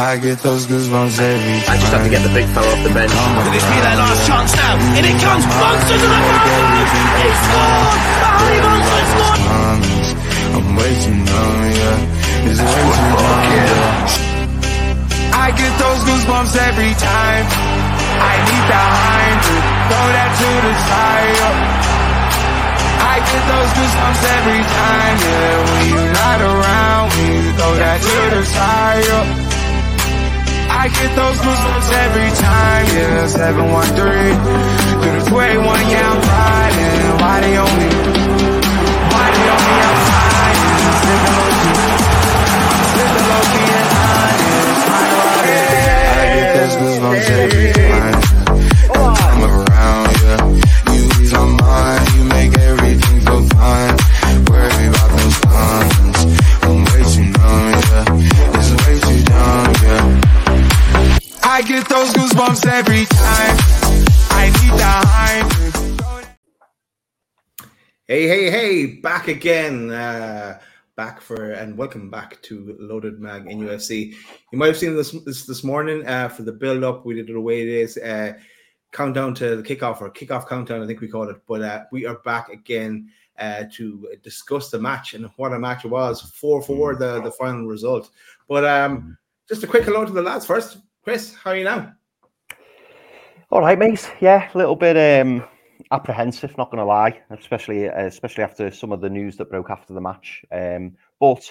I get those goosebumps every time. I just have to get the big fella off the bench. Could this be their last chance now? In it comes, Monster to the goal! He scored! Harry Monster scored! Honest, I'm way too numb, yeah. It's way too numb. I get those goosebumps every time. I need that hind to throw that to the side. I get those goosebumps every time, yeah. When you're not around, when you throw that to the side. I get those goosebumps every time, yeah. 713 through the 281, yeah, I'm riding. Why they on me? Why they on me outside? Yeah, Sipping low key, sipping low key and honest. I get those goosebumps every time. I get those goosebumps every time. I need the hind. Hey, hey, hey, back again. Uh, back for and welcome back to Loaded Mag NUFC. You might have seen this this, this morning uh, for the build up. We did it the way it is. Uh, countdown to the kickoff or kickoff countdown, I think we called it. But uh, we are back again uh, to discuss the match and what a match it was. 4 4 the, the final result. But um, just a quick hello to the lads first. Chris, how are you now? All right, mate. Yeah, a little bit um, apprehensive, not going to lie, especially uh, especially after some of the news that broke after the match. Um, but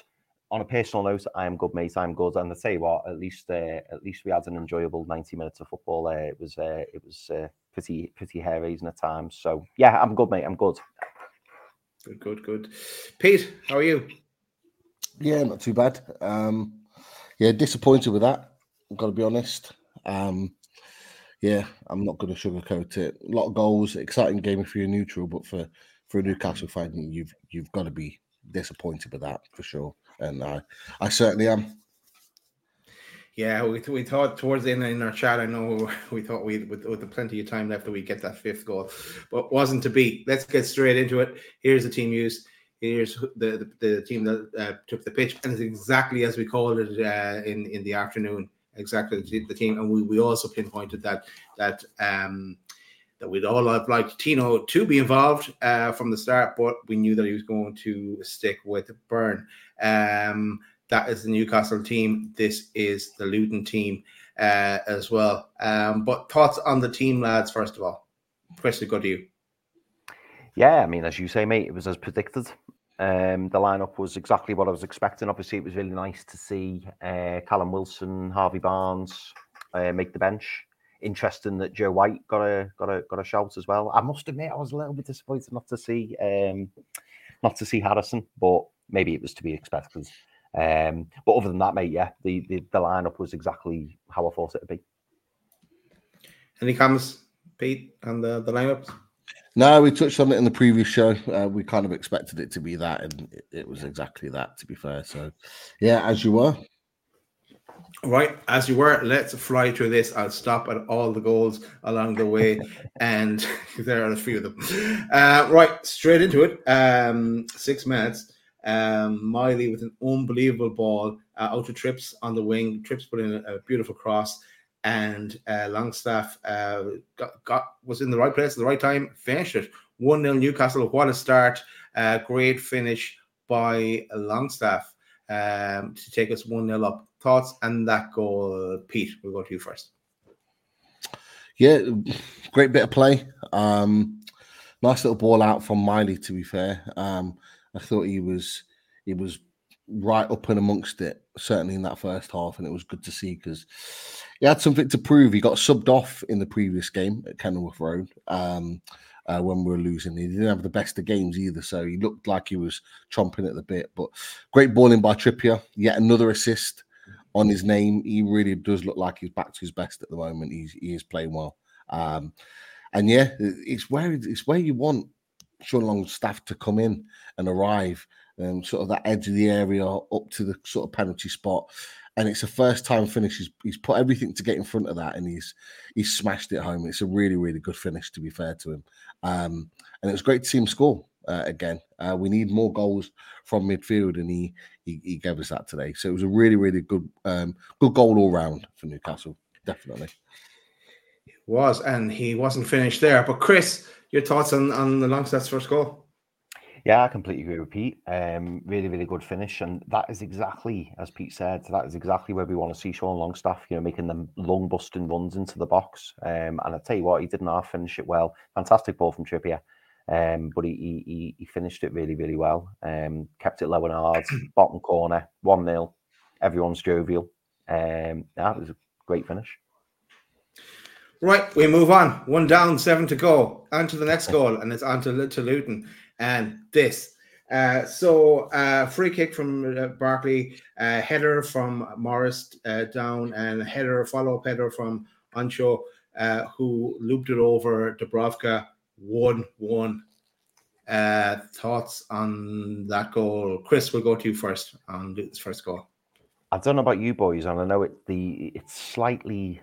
on a personal note, I am good, mate. I'm good, and I tell you what, at least uh, at least we had an enjoyable 90 minutes of football. Uh, it was uh, it was uh, pretty pretty hair raising at times. So yeah, I'm good, mate. I'm good. Good, good, good. Pete, how are you? Yeah, not too bad. Um, yeah, disappointed with that. I've got to be honest. Um, yeah, I'm not going to sugarcoat it. A lot of goals, exciting game if you're neutral, but for for a Newcastle fan, you've you've got to be disappointed with that for sure. And I I certainly am. Yeah, we, we thought towards the end in our chat, I know we thought we with, with the plenty of time left that we get that fifth goal, but wasn't to be. Let's get straight into it. Here's the team used. Here's the the, the team that uh, took the pitch, and it's exactly as we called it uh, in in the afternoon. Exactly the, team, and we, we also pinpointed that that um that we'd all have liked Tino to be involved uh, from the start, but we knew that he was going to stick with Burn. Um, that is the Newcastle team. This is the Luton team uh, as well. Um, but thoughts on the team, lads, first of all. We go to you. Yeah, I mean, as you say, mate, it was as predicted. Um, the lineup was exactly what I was expecting. Obviously, it was really nice to see uh, Callum Wilson, Harvey Barnes uh, make the bench. Interesting that Joe White got a got a got a shout as well. I must admit, I was a little bit disappointed not to see um, not to see Harrison, but maybe it was to be expected. Um, but other than that, mate, yeah, the, the the lineup was exactly how I thought it would be. Any comments, Pete, on the, the lineups? No, we touched on it in the previous show. Uh, we kind of expected it to be that, and it, it was exactly that. To be fair, so yeah, as you were. Right, as you were, let's fly through this. I'll stop at all the goals along the way, and there are a few of them. Uh, right, straight into it. Um, six minutes. Um, Miley with an unbelievable ball uh, out to Trips on the wing. Trips put in a, a beautiful cross, and uh, Longstaff uh, got, got was in the right place at the right time. Finished it one 0 Newcastle. What a start! Uh, great finish by Longstaff um, to take us one 0 up. Thoughts and that goal, Pete. We'll go to you first. Yeah, great bit of play. Um, nice little ball out from Miley. To be fair, um, I thought he was he was right up and amongst it, certainly in that first half, and it was good to see because he had something to prove. He got subbed off in the previous game at Kenilworth Road um, uh, when we were losing. He didn't have the best of games either, so he looked like he was chomping at the bit. But great balling by Trippier, yet another assist on his name. He really does look like he's back to his best at the moment. He's he is playing well, um, and yeah, it's where it's where you want Sean Longstaff to come in and arrive, um, sort of that edge of the area up to the sort of penalty spot. And it's a first time finish. He's, he's put everything to get in front of that, and he's he's smashed it home. It's a really really good finish, to be fair to him. Um, and it was great to see him score. uh, again. Uh, we need more goals from midfield, and he, he, he gave us that today. So it was a really really good um, good goal all round for Newcastle, definitely. It was, and he wasn't finished there. But Chris, your thoughts on on the Longstaff's first goal? Yeah, I completely agree with Pete. Um, really, really good finish, and that is exactly as Pete said. That is exactly where we want to see Sean Longstaff. You know, making them long busting runs into the box. Um, and I tell you what, he didn't half finish it well. Fantastic ball from Trippier, um, but he, he he finished it really, really well. Um, kept it low and hard, bottom corner, one 0 Everyone's jovial. Um, yeah, it was a great finish. Right, we move on. One down, seven to go. On to the next goal, and it's on to, to Luton and this. Uh, so uh, free kick from uh, Barkley, uh, header from Morris uh, down, and header follow up header from Osho, uh, who looped it over Dubravka. One one. Uh, thoughts on that goal, Chris? We'll go to you first on Luton's first goal. I don't know about you boys, and I know it the it's slightly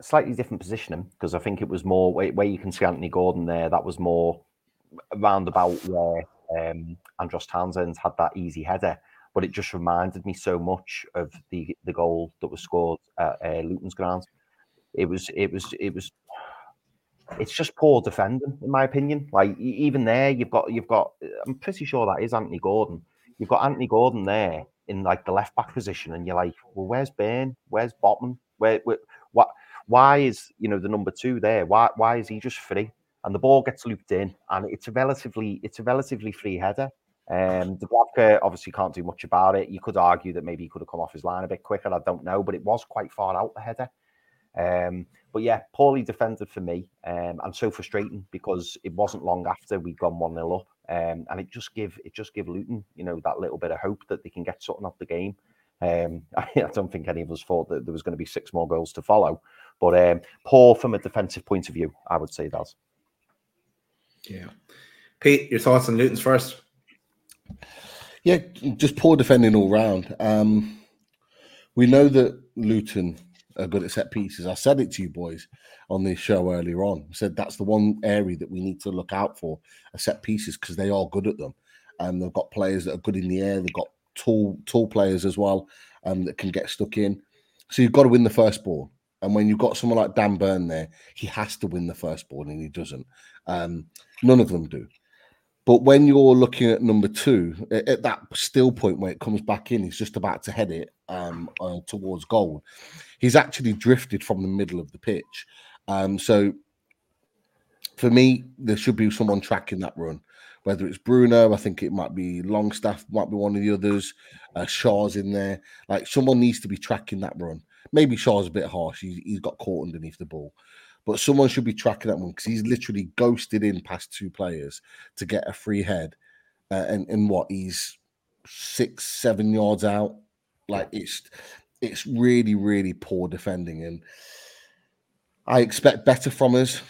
slightly different positioning because I think it was more where, where you can see Anthony Gordon there. That was more around about where um, Andros Townsend had that easy header, but it just reminded me so much of the the goal that was scored at uh, Luton's ground. It was it was it was it's just poor defending, in my opinion. Like even there, you've got you've got. I'm pretty sure that is Anthony Gordon. You've got Anthony Gordon there in like the left back position, and you're like, well, where's Burn? Where's Botman? Where, where what? Why is you know the number two there? Why why is he just free? And the ball gets looped in, and it's a relatively it's a relatively free header. Um, Dubravka obviously can't do much about it. You could argue that maybe he could have come off his line a bit quicker. I don't know, but it was quite far out the header. Um, but yeah, poorly defended for me, um, and so frustrating because it wasn't long after we'd gone one 0 up, um, and it just give it just give Luton, you know, that little bit of hope that they can get something off the game. Um, I, don't think any of us thought that there was going to be six more goals to follow, but um, poor from a defensive point of view, I would say that. Yeah. Pete, your thoughts on Luton's first? Yeah, just poor defending all round. Um, we know that Luton are good at set pieces. I said it to you boys on this show earlier on. I said that's the one area that we need to look out for are set pieces because they are good at them. And they've got players that are good in the air. They've got tall, tall players as well um, that can get stuck in. So you've got to win the first ball. And when you've got someone like Dan Burn there, he has to win the first ball and he doesn't. Um, none of them do. But when you're looking at number two, at that still point where it comes back in, he's just about to head it um, uh, towards goal. He's actually drifted from the middle of the pitch. Um, so for me, there should be someone tracking that run. Whether it's Bruno, I think it might be Longstaff, might be one of the others. Uh, Schär's in there. Like someone needs to be tracking that run. Maybe Schär's a bit harsh. He, he's got caught underneath the ball but someone should be tracking that one because he's literally ghosted in past two players to get a free head, uh, and and what he's six seven yards out. Like it's it's really really poor defending, and I expect better from us.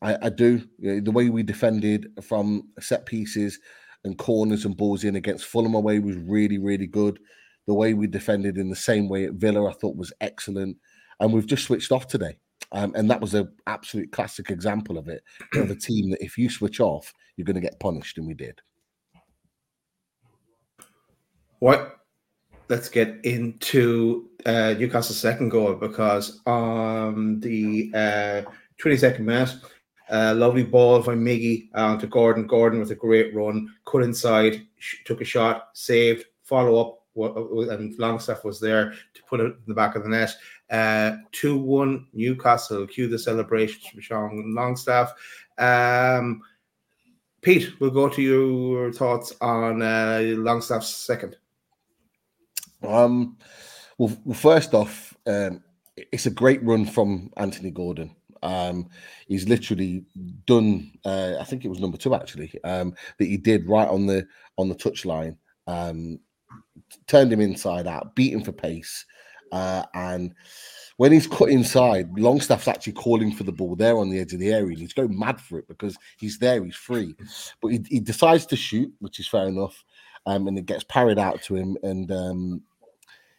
I, I do the way we defended from set pieces and corners and balls in against Fulham away was really really good. The way we defended in the same way at Villa, I thought was excellent, and we've just switched off today. Um, and that was an absolute classic example of it of a team that if you switch off, you're going to get punished, and we did. What? Let's get into uh, Newcastle's second goal because on the uh, 22nd minute, uh, lovely ball by Miggy uh, to Gordon. Gordon with a great run, cut inside, sh- took a shot, saved, follow up, and Longstaff was there to put it in the back of the net. Uh, 2 1 Newcastle. Cue the celebrations from Sean Longstaff. Um, Pete, we'll go to your thoughts on uh, Longstaff's second. Um, well, first off, um, it's a great run from Anthony Gordon. Um, he's literally done. Uh, I think it was number two actually um, that he did right on the on the touchline. Um, turned him inside out, beat him for pace, uh, and when he's cut inside, Longstaff's actually calling for the ball there on the edge of the area. He's going mad for it because he's there, he's free. But he, he decides to shoot, which is fair enough. Um, and it gets parried out to him. And um,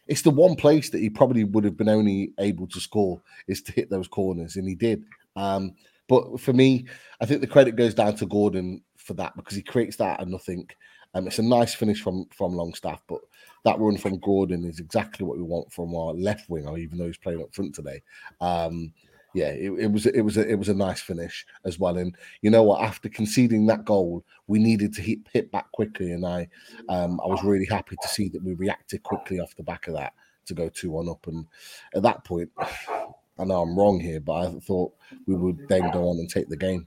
it's the one place that he probably would have been only able to score is to hit those corners, and he did. Um, but for me, I think the credit goes down to Gordon for that because he creates that and nothing. Um, it's a nice finish from from Longstaff, but that run from Gordon is exactly what we want from our left winger, even though he's playing up front today. Um, yeah, it, it, was it was a, it was a nice finish as well. And you know what? After conceding that goal, we needed to hit hit back quickly, and I um, I was really happy to see that we reacted quickly off the back of that to go two one up. And at that point, I know I'm wrong here, but I thought we would then go on and take the game.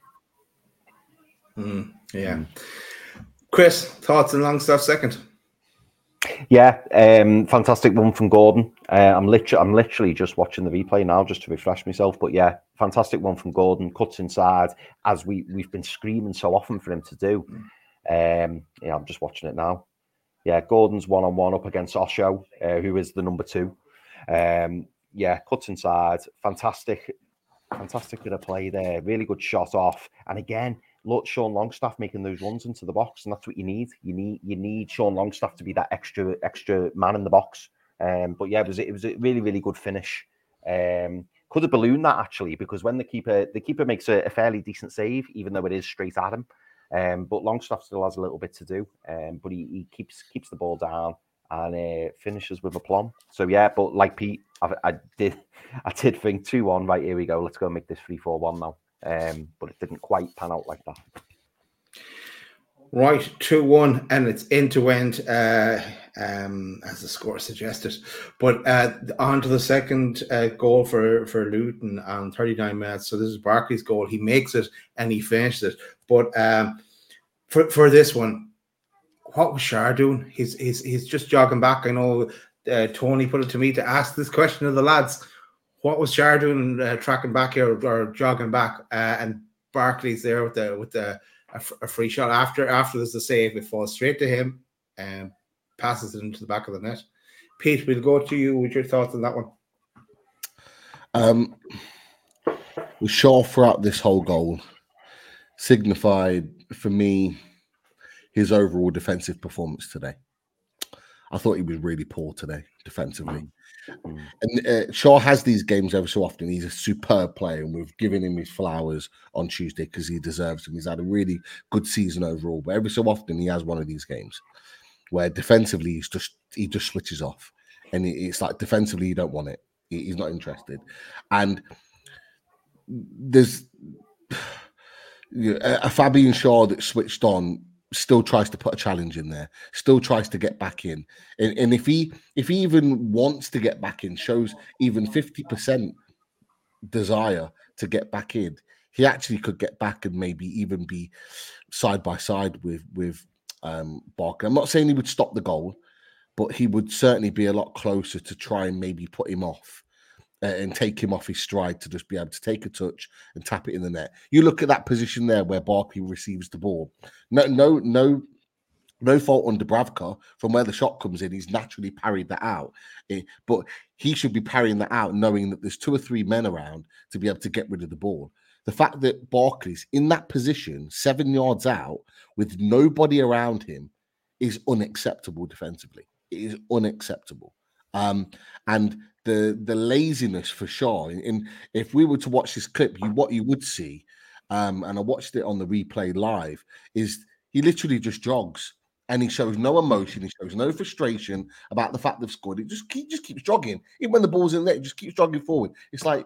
Mm, yeah. Mm. Chris, thoughts and Longstaff second? Yeah, um, fantastic one from Gordon. Uh, I'm literally, I'm literally just watching the replay now just to refresh myself. But yeah, fantastic one from Gordon. Cuts inside as we we've been screaming so often for him to do. Um, yeah, I'm just watching it now. Yeah, Gordon's one on one up against Osho, uh, who is the number two. Um, yeah, cuts inside. Fantastic, fantastic bit of play there. Really good shot off. And again, look, Sean Longstaff making those runs into the box, and that's what you need. You need you need Sean Longstaff to be that extra extra man in the box. Um, but yeah, it was it was a really really good finish. Um, could have ballooned that actually because when the keeper the keeper makes a, a fairly decent save, even though it is straight at him. Um, but Longstaff still has a little bit to do. Um, but he, he keeps keeps the ball down and uh, finishes with a plum. So yeah, but like Pete, I, I did I did think two one. Right here we go. Let's go make this three four one now um, but it didn't quite pan out like that. Right, 2 1, and it's end to end, uh, um, as the score suggested. But uh, on to the second uh, goal for, for Luton on 39 minutes. So this is Barkley's goal. He makes it and he finishes it. But um, for, for this one, what was Schär doing? He's, he's, he's just jogging back. I know uh, Tony put it to me to ask this question of the lads what was Schär doing uh, tracking back here or, or jogging back? Uh, and Barkley's there with the with the a, free shot after after there's a save. It falls straight to him and passes it into the back of the net. Pete, we'll go to you with your thoughts on that one. Um, we Schär throughout this whole goal signified for me his overall defensive performance today. I thought he was really poor today defensively. Mm. And uh, Schär has these games every so often. He's a superb player, and we've given him his flowers on Tuesday because he deserves them. He's had a really good season overall, but every so often he has one of these games where defensively he's just he just switches off, and it's like defensively you don't want it. He's not interested, and there's a Fabian Schär that switched on still tries to put a challenge in there, still tries to get back in. And, and if he if he even wants to get back in, shows even 50% desire to get back in, he actually could get back and maybe even be side by side with with um Barker. I'm not saying he would stop the goal, but he would certainly be a lot closer to try and maybe put him off and take him off his stride to just be able to take a touch and tap it in the net. You look at that position there where Barkley receives the ball. No, no, no, no fault on Dubravka from where the shot comes in. He's naturally parried that out, eh, but he should be parrying that out, knowing that there's two or three men around to be able to get rid of the ball. The fact that Barkley's in that position, seven yards out, with nobody around him, is unacceptable defensively. It is unacceptable. Um, and the the laziness for sure. And if we were to watch this clip, you what you would see, um, and I watched it on the replay live, is he literally just jogs and he shows no emotion, he shows no frustration about the fact they've scored. He just he just keeps jogging, even when the ball's in there, he just keeps jogging forward. It's like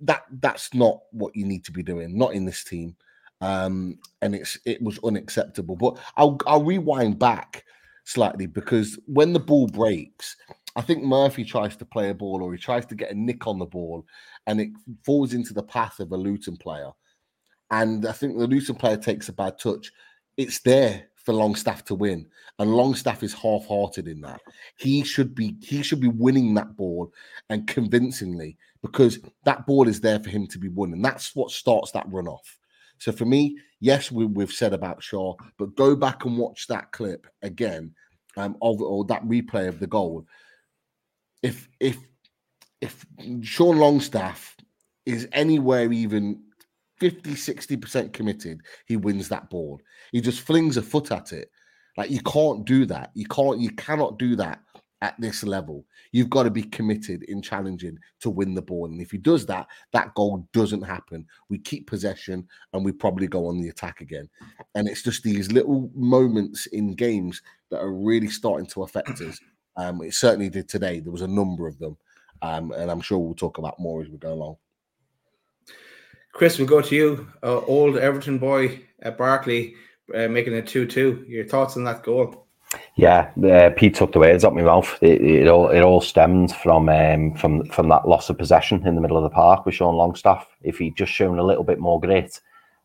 that. That's not what you need to be doing, not in this team. Um, and it's it was unacceptable. But I'll I'll rewind back slightly because when the ball breaks, I think Murphy tries to play a ball or he tries to get a nick on the ball and it falls into the path of a Luton player. And I think the Luton player takes a bad touch. It's there for Longstaff to win, and Longstaff is half-hearted in that. He should be he should be winning that ball and convincingly because that ball is there for him to be won, and that's what starts that run off. So for me, yes, we, have said about Schär, but go back and watch that clip again um, of or that replay of the goal if if if Sean Longstaff is anywhere even 50 60% committed he wins that ball he just flings a foot at it like you can't do that you can't you cannot do that at this level, you've got to be committed in challenging to win the ball. And if he does that, that goal doesn't happen. We keep possession and we probably go on the attack again. And it's just these little moments in games that are really starting to affect us. Um, it certainly did today. There was a number of them. Um, and I'm sure we'll talk about more as we go along. Chris, we'll go to you. Uh, old Everton boy at Barkley uh, making it 2 2. Your thoughts on that goal? Yeah, uh, Pete took the words out my mouth. It, it, all it all stemmed from um, from from that loss of possession in the middle of the park with Sean Longstaff. If he'd just shown a little bit more grit,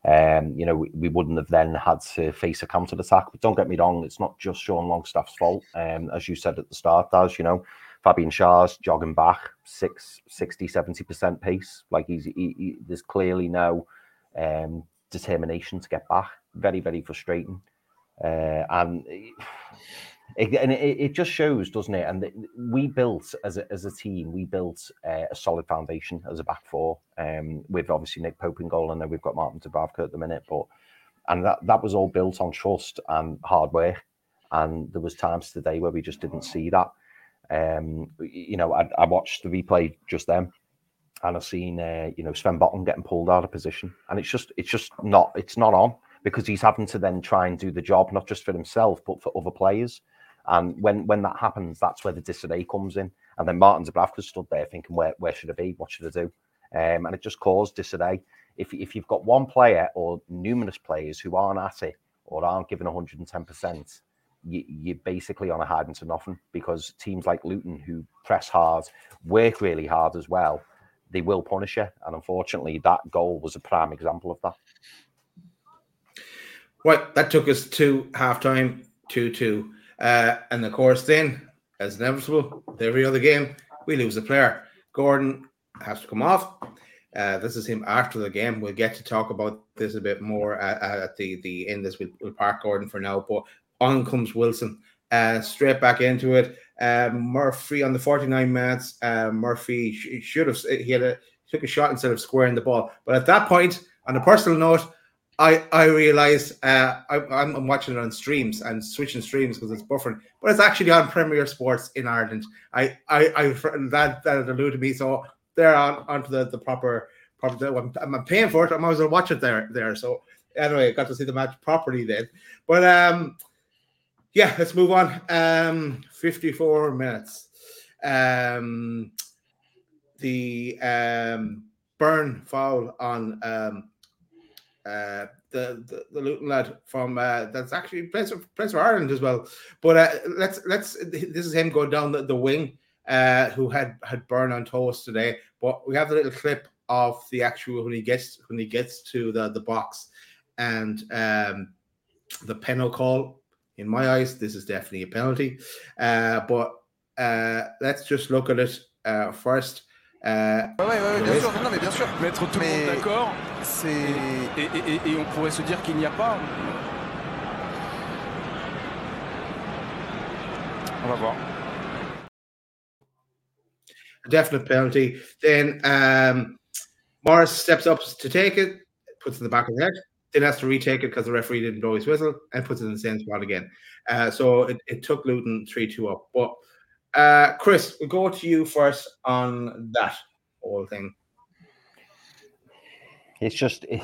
um, you know, we, we, wouldn't have then had to face a counter attack. But don't get me wrong, it's not just Sean Longstaff's fault. Um, as you said at the start, as you know, Fabian Schär's jogging back six, 60, 70% pace. Like he's, he, he, there's clearly no um, determination to get back. Very, very frustrating. Uh, and it, and it, it, just shows, doesn't it? And we built as a, as a team, we built uh, a solid foundation as a back four. Um, with obviously Nick Pope in goal, and then we've got Martin Dubravka at the minute. But and that that was all built on trust and hard work. And there was times today where we just didn't see that. Um, you know, I, I watched the replay just then, and I've seen uh, you know Sven Botman getting pulled out of position, and it's just it's just not it's not on because he's having to then try and do the job not just for himself but for other players. And when when that happens, that's where the disarray comes in. And then Martin Dubravka stood there thinking, where where should I be? What should I do? Um, and it just caused disarray. If if you've got one player or numerous players who aren't at it or aren't giving 110 percent you, you're basically on a hiding to nothing because teams like Luton, who press hard, work really hard as well, they will punish you. And unfortunately, that goal was a prime example of that. Right, that took us to halftime, 2 2. Uh, and of course, then, as inevitable, every other game, we lose a player. Gordon has to come off. Uh, this is him after the game. We'll get to talk about this a bit more at, at the, the end. This we'll, we'll park Gordon for now. But on comes Wilson, uh, straight back into it. Um, Murphy on the 49 minutes. Uh, Murphy sh- should have he had a took a shot instead of squaring the ball. But at that point, on a personal note, I I realized uh, I, I'm watching it on streams and switching streams because it's buffering, but it's actually on Premier Sports in Ireland. I I, I that that eluded me, so they're on onto the the proper proper. I'm, I'm paying for it. I'm always gonna watch it there there. So anyway, I got to see the match properly then. But um, yeah, let's move on. Um, 54 minutes. Um, the um, burn foul on um, uh, the, the the Luton lad from uh, that's actually plays for, plays for Ireland as well. But uh, let's let's this is him going down the, the wing uh, who had had burn on toast today. But we have a little clip of the actual when he gets when he gets to the the box and um, the penalty call in my eyes, this is definitely a penalty. Uh, but uh, let's just look at it uh, first. Euh, ouais, ouais, ouais, bien sûr, non, mais bien sûr. Mettre tout le monde d'accord, c'est. Et, et, et, et, on pourrait se dire qu'il n'y a pas. On va voir. A definite penalty. Then um, Morris steps up to take it, puts it in the back of the net then has to retake it because the referee didn't blow his whistle and puts it in the same spot again. Uh, so it, it took Luton 3 2 up. But uh, Chris, we'll go to you first on that whole thing. It's just, it,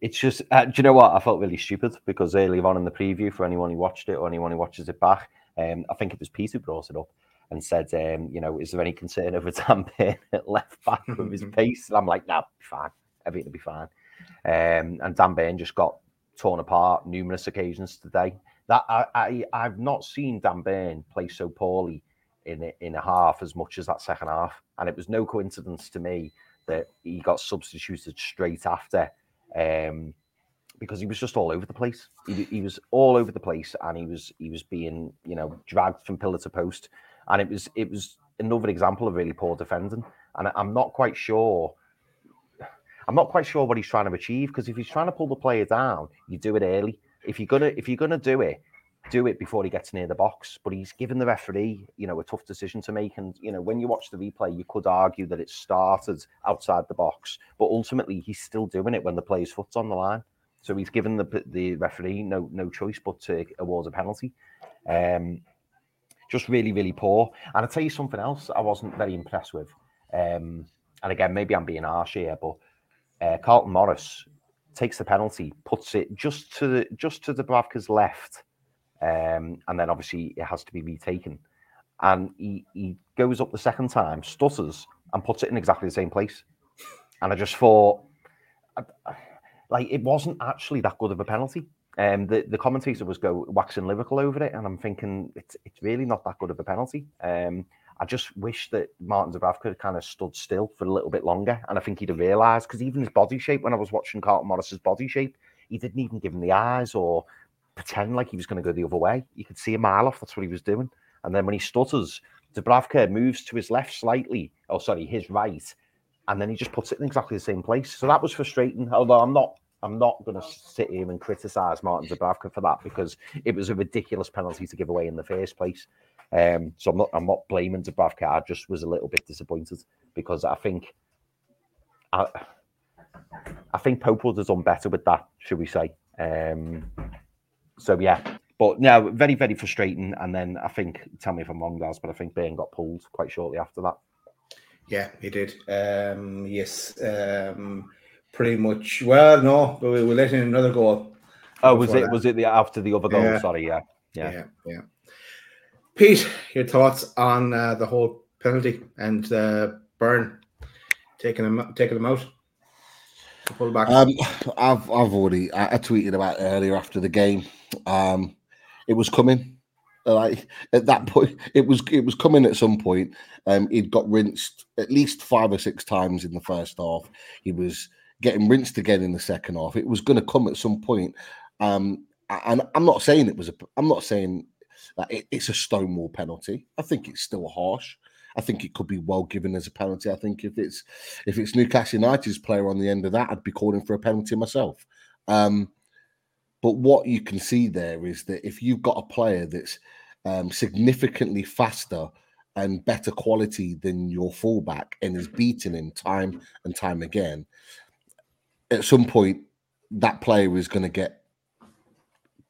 it's just, uh, do you know what? I felt really stupid because earlier on in the preview, for anyone who watched it or anyone who watches it back, um, I think it was Pete who brought it up and said, um, you know, is there any concern over Dan Burn at left back with his pace? And I'm like, no, fine. Everything will be fine. Um, and Dan Burn just got torn apart numerous occasions today. That I, I I've not seen Dan Burn play so poorly in a, in a half as much as that second half, and it was no coincidence to me that he got substituted straight after. Um, because he was just all over the place. He, he, was all over the place, and he was he was being you know dragged from pillar to post, and it was it was another example of really poor defending. And I'm not quite sure I'm not quite sure what he's trying to achieve because if he's trying to pull the player down, you do it early. If you're gonna if you're gonna do it, do it before he gets near the box. But he's given the referee, you know, a tough decision to make. And you know, when you watch the replay, you could argue that it started outside the box, but ultimately he's still doing it when the player's foot's on the line. So he's given the the referee no no choice but to award a penalty. Um, just really, really poor. And I'll tell you something else I wasn't very impressed with. Um, and again, maybe I'm being harsh here, but uh, Carlton Morris takes the penalty, puts it just to the just to Dubravka's left, um, and then obviously it has to be retaken. And he, he goes up the second time, stutters, and puts it in exactly the same place. And I just thought, like, it wasn't actually that good of a penalty. Um, the, the commentator was go waxing lyrical over it, and I'm thinking it's it's really not that good of a penalty. Um, I just wish that Martin Dubravka had kind of stood still for a little bit longer, and I think he'd have realised because even his body shape, when I was watching Carlton Morris's body shape, he didn't even give him the eyes or pretend like he was going to go the other way. You could see a mile off. That's what he was doing. And then when he stutters, Dubravka moves to his left slightly. Oh, sorry, his right, and then he just puts it in exactly the same place. So that was frustrating. Although I'm not I'm not going to sit here and criticise Martin Dubravka for that because it was a ridiculous penalty to give away in the first place. Um, so I'm not I'm not blaming Dubravka. I just was a little bit disappointed because I think I I think Pope would have done better with that, should we say? Um, so yeah, but no, very very frustrating. And then I think tell me if I'm wrong, guys, but I think Burn got pulled quite shortly after that. Yeah, he did. Um, yes. Um, pretty much. Well, no, but we, we let in another goal. Oh, was it? That. Was it the after the other goal? Yeah. Sorry, yeah. yeah, yeah, yeah. Pete, your thoughts on uh, the whole penalty and uh, Burn taking them taking them out? Pull back. Um, I've I've already I, I, tweeted about earlier after the game. Um, it was coming. Like at that point, it was it was coming at some point. Um, he'd got rinsed at least five or six times in the first half. He was getting rinsed again in the second half. It was going to come at some point. Um, and I'm not saying it was a. I'm not saying that it, it's a stonewall penalty. I think it's still harsh. I think it could be well given as a penalty. I think if it's if it's Newcastle United's player on the end of that, I'd be calling for a penalty myself. Um, but what you can see there is that if you've got a player that's um, significantly faster and better quality than your fullback and is beaten in time and time again, at some point that player is going to get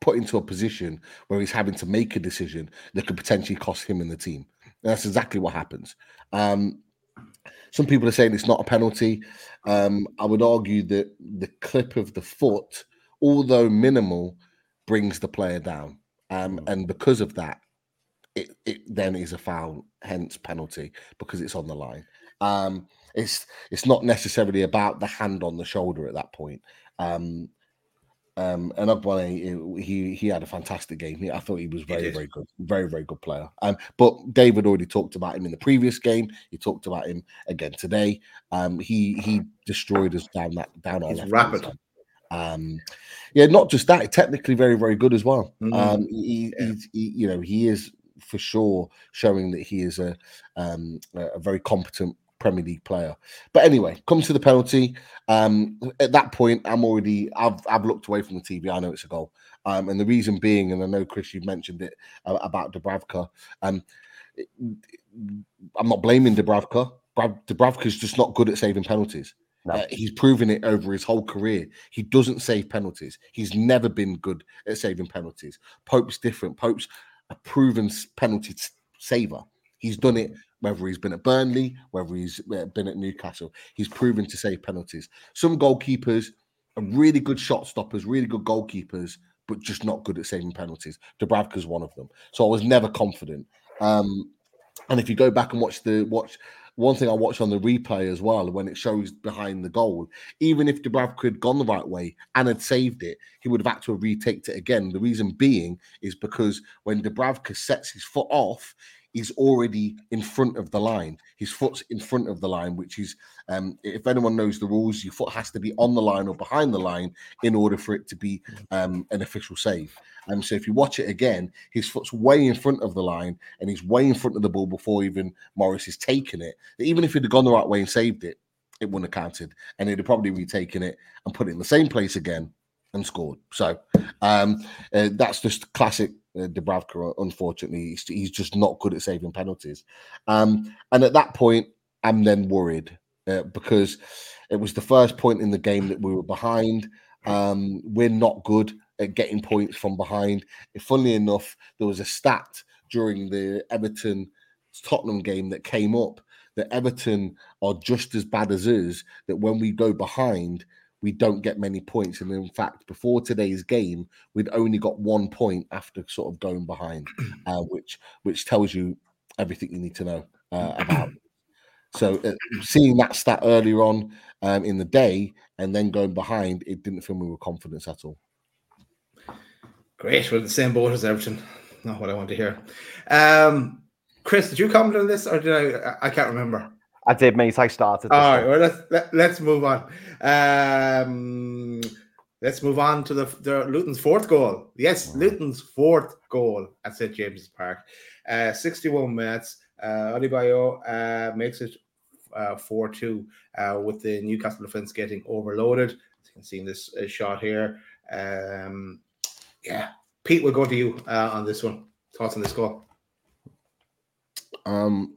put into a position where he's having to make a decision that could potentially cost him and the team. And that's exactly what happens. Um, some people are saying it's not a penalty. Um, I would argue that the clip of the foot, although minimal, brings the player down. Um, and because of that, it, it then is a foul, hence penalty, because it's on the line. Um, it's it's not necessarily about the hand on the shoulder at that point. Um, um, and Ogbene, he he had a fantastic game. He, I thought he was very very good, very very good player. Um, but David already talked about him in the previous game. He talked about him again today. Um, he he destroyed us down that down our He's rapid. Um, yeah, not just that, technically very very good as well. Mm-hmm. Um, he, yeah. he, you know, he is for sure showing that he is a um a very competent Premier League player. But anyway, comes to the penalty. Um, at that point, I'm already I've I've looked away from the TV. I know it's a goal. Um, and the reason being, and I know Chris, you've mentioned it uh, about Dubravka. Um, I'm not blaming Dubravka. Dubravka's just not good at saving penalties. No. Uh, he's proven it over his whole career. He doesn't save penalties. He's never been good at saving penalties. Pope's different. Pope's a proven penalty saver. He's done it whether he's been at Burnley, whether he's been at Newcastle. He's proven to save penalties. Some goalkeepers are really good shot stoppers, really good goalkeepers, but just not good at saving penalties. Dubravka's one of them. So I was never confident. Um, and if you go back and watch the watch, one thing I watched on the replay as well, when it shows behind the goal, even if Dubravka had gone the right way and had saved it, he would have had to have retaked it again. The reason being is because when Dubravka sets his foot off, he's already in front of the line. His foot's in front of the line, which is, um, if anyone knows the rules, your foot has to be on the line or behind the line in order for it to be um, an official save. And so if you watch it again, his foot's way in front of the line and he's way in front of the ball before even Morris is taking it. Even if he'd have gone the right way and saved it, it wouldn't have counted. And he'd have probably retaken it and put it in the same place again and scored. So um, uh, that's just classic Dubravka, unfortunately, he's, he's, just not good at saving penalties. Um, and at that point, I'm then worried uh, because it was the first point in the game that we were behind. Um, we're not good at getting points from behind. If funnily enough, there was a stat during the Everton Tottenham game that came up that Everton are just as bad as us, that when we go behind, we don't get many points. And in fact, before today's game, we'd only got one point after sort of going behind, uh, which which tells you everything you need to know uh, about. So uh, seeing that stat earlier on um, in the day and then going behind, it didn't fill me with confidence at all. Great. We're the same boat as Everton. Not what I want to hear. Um, Chris, did you comment on this or did I? I can't remember. I did, mate. I started. All right. Well, let's let, us let us move on. Um, let's move on to the, the Luton's fourth goal. Yes, mm. Luton's fourth goal at St James's Park. Uh, 61 minutes. Uh, Adebayo uh, makes it uh, 4 2 uh, with the Newcastle defense getting overloaded. As you can see in this uh, shot here. Um, yeah, Pete, we'll go to you uh, on this one. Thoughts on this goal? Um,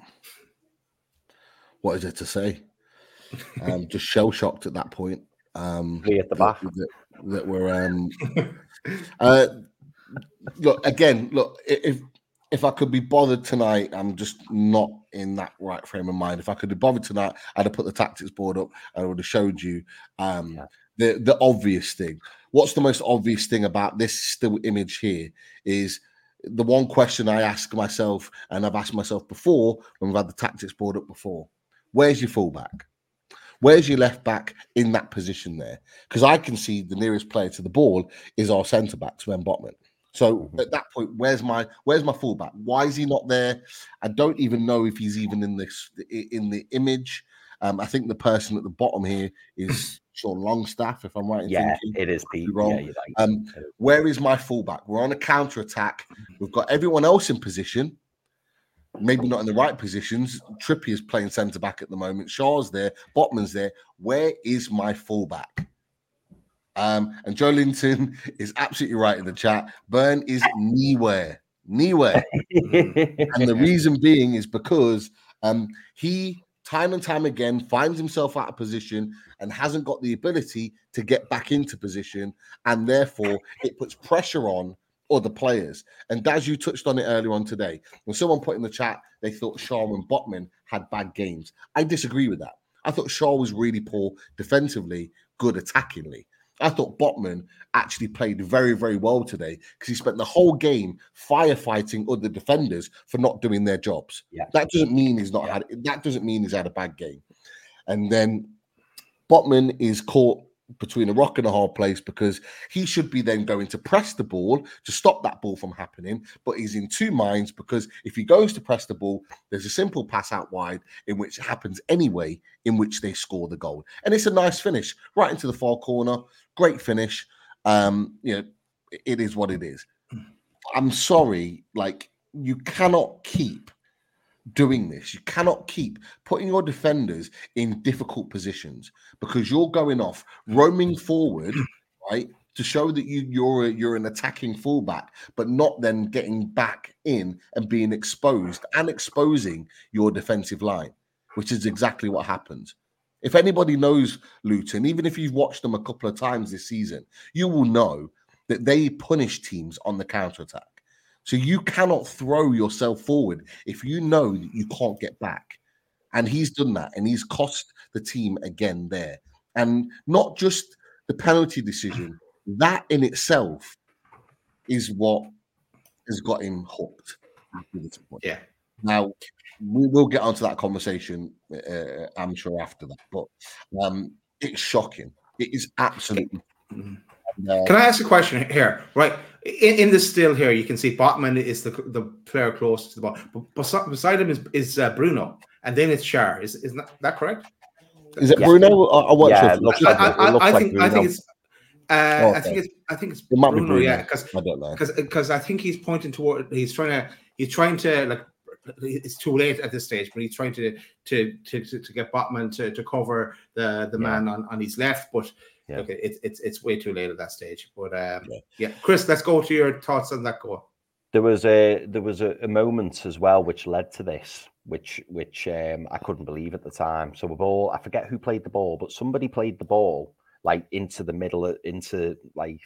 what is it to say? Um, just shell shocked at that point. Um, at the back that, that were um, uh, look again. Look, if if I could be bothered tonight, I'm just not in that right frame of mind. If I could be bothered tonight, I'd have put the tactics board up and I would have showed you um, yeah. the the obvious thing. What's the most obvious thing about this still image here is the one question I ask myself, and I've asked myself before when we've had the tactics board up before: Where's your fullback? Where's your left back in that position there? Because I can see the nearest player to the ball is our centre back, Sven Botman. So mm-hmm. at that point, where's my where's my fullback? Why is he not there? I don't even know if he's even in this in the image. Um, I think the person at the bottom here is Sean Longstaff, if I'm right. yeah, thinking. it is Pete. Wrong. Yeah, right. um, where is my fullback? We're on a counter attack. We've got everyone else in position. Maybe not in the right positions. Trippy Trippier's playing centre back at the moment. Schär's there. Botman's there. Where is my fullback? Um, and Joe Linton is absolutely right in the chat. Burn is nowhere, nowhere. and the reason being is because um, he time and time again finds himself out of position and hasn't got the ability to get back into position. And therefore, it puts pressure on other players. And as you touched on it earlier on today, when someone put in the chat they thought Schär and Botman had bad games, I disagree with that. I thought Schär was really poor defensively, good attackingly. I thought Botman actually played very, very well today because he spent the whole game firefighting other defenders for not doing their jobs. Yeah. That doesn't mean he's not yeah. had that doesn't mean he's had a bad game. And then Botman is caught between a rock and a hard place because he should be then going to press the ball to stop that ball from happening. But he's in two minds because if he goes to press the ball, there's a simple pass out wide in which it happens anyway, in which they score the goal. And it's a nice finish right into the far corner. Great finish. Um, you know, it is what it is. I'm sorry, like you cannot keep doing this. You cannot keep putting your defenders in difficult positions because you're going off roaming forward, right? To show that you you're a, you're an attacking fullback, but not then getting back in and being exposed and exposing your defensive line, which is exactly what happened. If anybody knows Luton, even if you've watched them a couple of times this season, you will know that they punish teams on the counter attack. So you cannot throw yourself forward if you know that you can't get back. And he's done that and he's cost the team again there. And not just the penalty decision, that in itself is what has got him hooked. Yeah. Now, we will get onto that conversation, uh, I'm sure, after that. But um, it's shocking. It is absolutely. Can I ask a question here? Right in, in the still here, you can see Botman is the the player close to the ball, but beside him is is uh, Bruno, and then it's Schär. Is is that, that correct? Is it yeah. Bruno or, what? Yeah, it looks like, I, I, I, I think I think it's. Uh, okay. I think it's I think it's it Bruno, Bruno, yeah, because I don't know because because I think he's pointing toward he's trying to he's trying to like it's too late at this stage, but he's trying to to to, to get Botman to, to cover the the yeah. man on, on his left, but yeah. Okay, it's it's it's way too late at that stage. But um, yeah. yeah. Chris, let's go to your thoughts on that goal. There was a there was a, a moment as well which led to this, which which um, I couldn't believe at the time. So the ball, I forget who played the ball, but somebody played the ball like into the middle, into like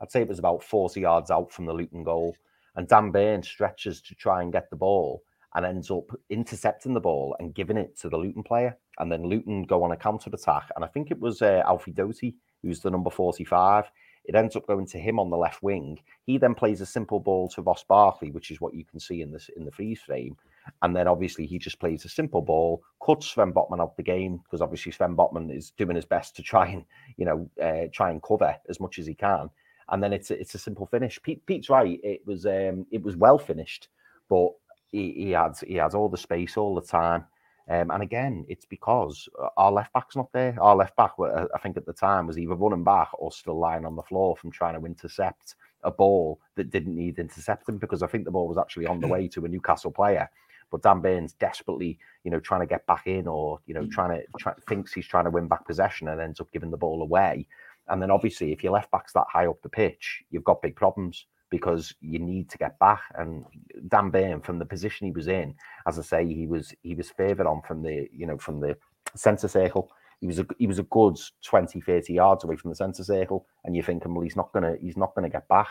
I'd say it was about forty yards out from the Luton goal, and Dan Burn stretches to try and get the ball and ends up intercepting the ball and giving it to the Luton player. And then Luton go on a counter attack. And I think it was uh, Alfie Doughty, who's the number 45. It ends up going to him on the left wing. He then plays a simple ball to Ross Barkley, which is what you can see in this in the freeze frame. And then obviously he just plays a simple ball, cuts Sven Botman out the game because obviously Sven Botman is doing his best to try and you know uh, try and cover as much as he can. And then it's a, it's a simple finish. Pete, Pete's right. It was um, it was well finished, but he, he had he has all the space all the time. Um, and again, it's because uh, our left back's not there. Our left back, uh, I think at the time, was either running back or still lying on the floor from trying to intercept a ball that didn't need intercepting because I think the ball was actually on the way to a Newcastle player. But Dan Burns desperately, you know, trying to get back in or, you know, trying to try, thinks he's trying to win back possession and ends up giving the ball away. And then obviously, if your left back's that high up the pitch, you've got big problems because you need to get back. And Dan Burn, from the position he was in, as I say, he was he was favoured on from the you know from the centre circle. He was a he was a good 20, 30 yards away from the centre circle, and you're thinking, well, he's not gonna he's not gonna get back.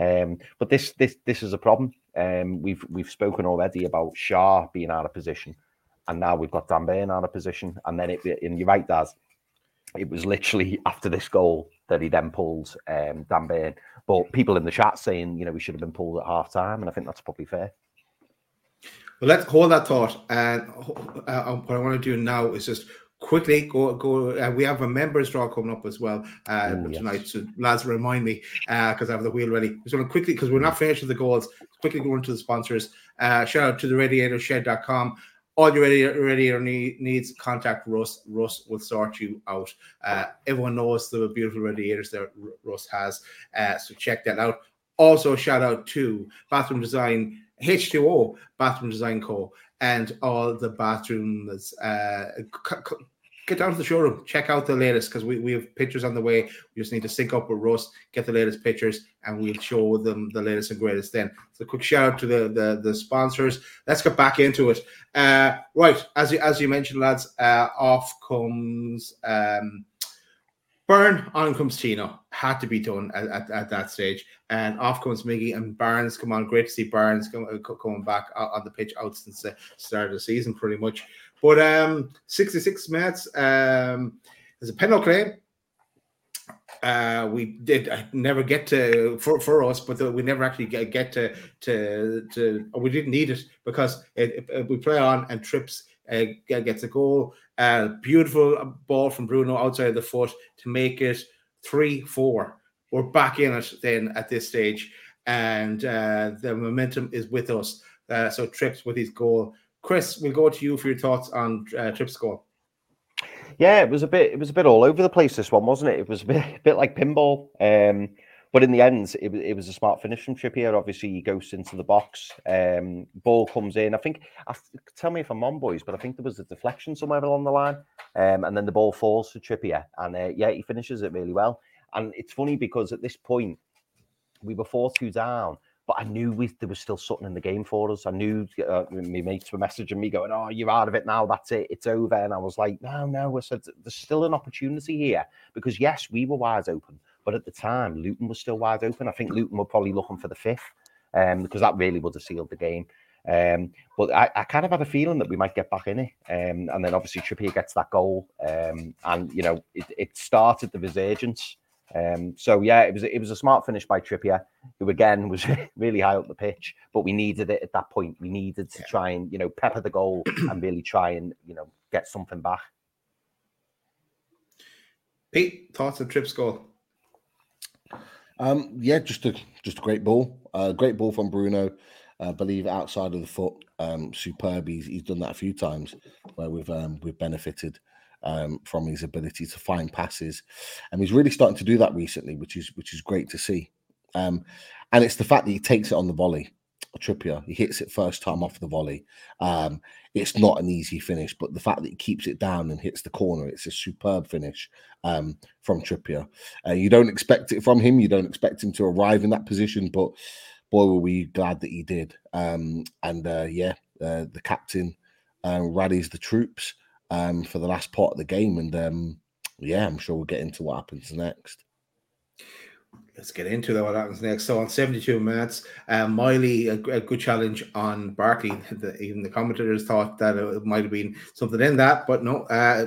Um, but this this this is a problem. Um, we've we've spoken already about Schär being out of position, and now we've got Dan Burn out of position, and then it and you're right, Daz. It was literally after this goal that he then pulled um, Dan Burn. But people in the chat saying, you know, we should have been pulled at half time, and I think that's probably fair. Well, let's hold that thought. And uh, what I want to do now is just quickly go go. Uh, we have a members draw coming up as well uh, mm, tonight. Yes. So lads, remind me because uh, I have the wheel ready. Just want to quickly because we're not finished with the goals. Quickly go into the sponsors. Uh, shout out to the RadiatorShed.com all your radiator need, needs, contact Russ. Russ will sort you out. Uh, everyone knows the beautiful radiators that Russ has, uh, so check that out. Also, shout out to Bathroom Design H2O Bathroom Design Co. and all the bathrooms uh, get down to the showroom, check out the latest because we, we have pictures on the way. We just need to sync up with Russ, get the latest pictures, and we'll show them the latest and greatest then. So quick shout out to the the, the sponsors. Let's get back into it. Uh, right, as you as you mentioned, lads, uh, off comes um, Burn, on comes Tino. Had to be done at, at, at, that stage. And off comes Miggy and Barnes. Come on, great to see Barnes come, uh, coming back on the pitch out since the start of the season, pretty much. But um, 66 minutes. Um, there's a penalty. Uh, we did uh, never get to for, for us, but the, we never actually get, get to to to. we didn't need it because it, it, we play on and trips uh, gets a goal. Uh, beautiful ball from Bruno outside the foot to make it three four. We're back in it then at this stage, and uh, the momentum is with us. Uh, so trips with his goal Chris, we'll go to you for your thoughts on uh, Trip score. Yeah, it was a bit. It was a bit all over the place. This one wasn't it? It was a bit, a bit like pinball. Um, but in the end, it, it was a smart finish from Trippier. Obviously, he goes into the box. Um, ball comes in. I think. I, tell me if I'm on, boys, but I think there was a deflection somewhere along the line, um, and then the ball falls to Trippier, and uh, yeah, he finishes it really well. And it's funny because at this point, we were four two down, but I knew we, there was still something in the game for us. I knew uh, my mates were messaging me going, "Oh, you're out of it now. That's it. It's over." And I was like, "No, no." I said, "There's still an opportunity here because yes, we were wide open, but at the time, Luton was still wide open. I think Luton were probably looking for the fifth, um, because that really would have sealed the game." Um, but I, I, kind of had a feeling that we might get back in it. Um, and then obviously Trippier gets that goal. Um, and, you know, it, it started the resurgence um, so yeah, it was it was a smart finish by Trippier, who again was really high up the pitch, but we needed it at that point. We needed to try and you know pepper the goal and really try and you know get something back. Pete, thoughts of Tripp's goal? Um, yeah, just a just a great ball, uh, great ball from Bruno. I believe outside of the foot, um, superb. He's, he's done that a few times where we've um, we've benefited um, from his ability to find passes, and he's really starting to do that recently, which is which is great to see. Um, and it's the fact that he takes it on the volley. Trippier, he hits it first time off the volley. Um, it's not an easy finish, but the fact that he keeps it down and hits the corner, it's a superb finish um, from Trippier. Uh, you don't expect it from him. You don't expect him to arrive in that position, but boy, were we glad that he did. Um, and uh, yeah, uh, the captain uh, rallies the troops um, for the last part of the game. And um, yeah, I'm sure we'll get into what happens next. let's get into that. What happens next? So on 72 minutes, uh, Miley a, a, good challenge on Barkley. The, even the commentators thought that it might have been something in that, but no. Uh,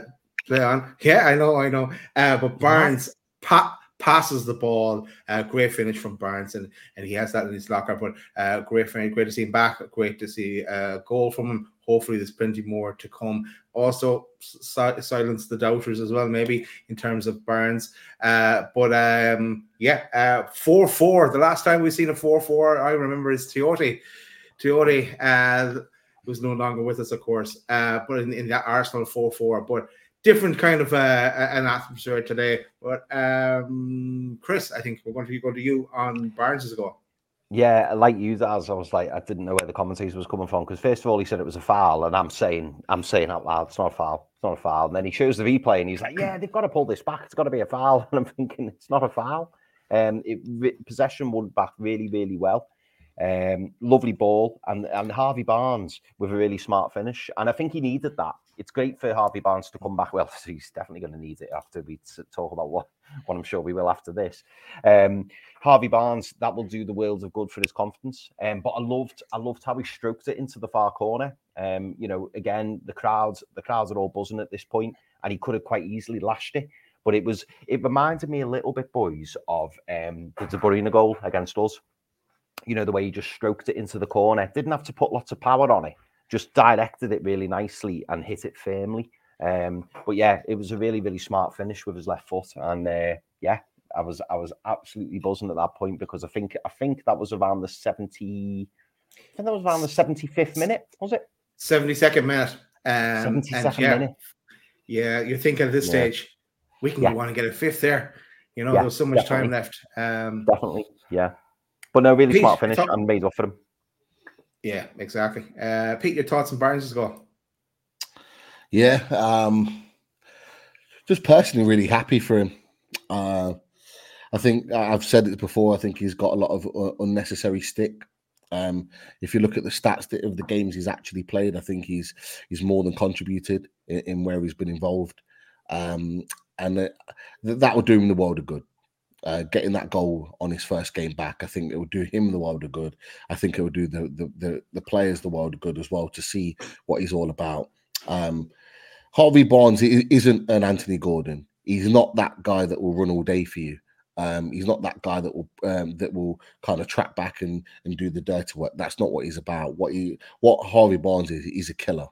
play on. Yeah, I know, I know. Uh, but Barnes pa- passes the ball. Uh, great finish from Barnes, and, and he has that in his locker. But uh, great finish, great to see him back. Great to see a goal from him. Hopefully, there's plenty more to come. Also, si- silence the doubters as well, maybe in terms of Barnes. Uh, but um, yeah, uh, four four. The last time we've seen a four four, I remember is Tiote. Tiote uh, who's no longer with us, of course. Uh, but in, in that Arsenal four four, but different kind of uh, an atmosphere today. But um, Chris, I think we're going to go to you on Barnes' goal. Yeah, like you, as I was like, I didn't know where the commentator was coming from because first of all he said it was a foul, and I'm saying, I'm saying out loud, it's not a foul, it's not a foul. And then he shows the replay, and he's like, yeah, they've got to pull this back, it's got to be a foul. And I'm thinking, it's not a foul. Um, it possession won back really, really well. Um, lovely ball, and and Harvey Barnes with a really smart finish, and I think he needed that. It's great for Harvey Barnes to come back. Well, he's definitely going to need it after we talk about what, what I'm sure we will after this. Um, Harvey Barnes, that will do the world of good for his confidence. Um, but I loved, I loved how he stroked it into the far corner. Um, you know, again, the crowds, the crowds are all buzzing at this point, and he could have quite easily lashed it. But it was, it reminded me a little bit, boys, of um, the De Bruyne goal against us you know, the way he just stroked it into the corner. Didn't have to put lots of power on it, just directed it really nicely and hit it firmly. Um, but yeah, it was a really, really smart finish with his left foot. And uh, yeah, I was I was absolutely buzzing at that point because I think I think that was around the 70 I think that was around the 75th minute, was it? 72nd minute. Um, 72nd yeah, minute. Yeah, you're thinking at this yeah. stage, we can yeah. want to get a fifth there. You know, yeah, there's so much definitely. time left. Um, definitely, yeah. But no, really Pete, smart finish talk- and made up for him. Yeah, exactly. Uh, Pete, your thoughts on Barnes' goal? Yeah, um, just personally really happy for him. Uh, I think I've said it before. I think he's got a lot of uh, unnecessary stick. Um, if you look at the stats of the games he's actually played, I think he's he's more than contributed in, in where he's been involved, um, and uh, that will do him the world of good uh, getting that goal on his first game back, I think it would do him the world of good. I think it would do the the the, the players the world of good as well to see what he's all about. Um, Harvey Barnes isn't an Anthony Gordon. He's not that guy that will run all day for you. Um, he's not that guy that will um, that will kind of track back and and do the dirty work. That's not what he's about. What he what Harvey Barnes is, he's a killer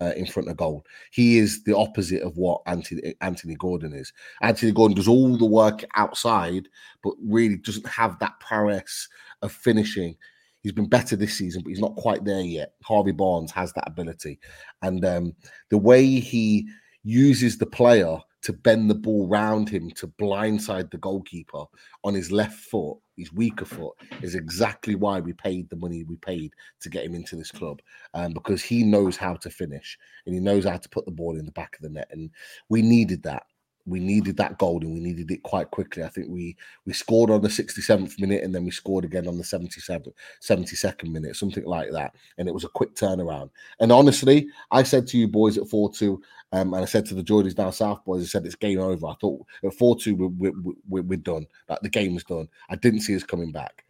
uh, in front of goal. He is the opposite of what Anthony Anthony Gordon is. Anthony Gordon does all the work outside, but really doesn't have that prowess of finishing. He's been better this season, but he's not quite there yet. Harvey Barnes has that ability, and um, the way he uses the player to bend the ball round him to blindside the goalkeeper on his left foot, his weaker foot, is exactly why we paid the money we paid to get him into this club. Um, because he knows how to finish and he knows how to put the ball in the back of the net. And we needed that we needed that goal and we needed it quite quickly. I think we we scored on the 67th minute and then we scored again on the 77th, 72nd minute, something like that. And it was a quick turnaround. And honestly, I said to you boys at 4 2, um, and I said to the Geordies down south boys, I said it's game over. I thought at 4 2, we're, we're, we're done. Like the game was done. I didn't see us coming back.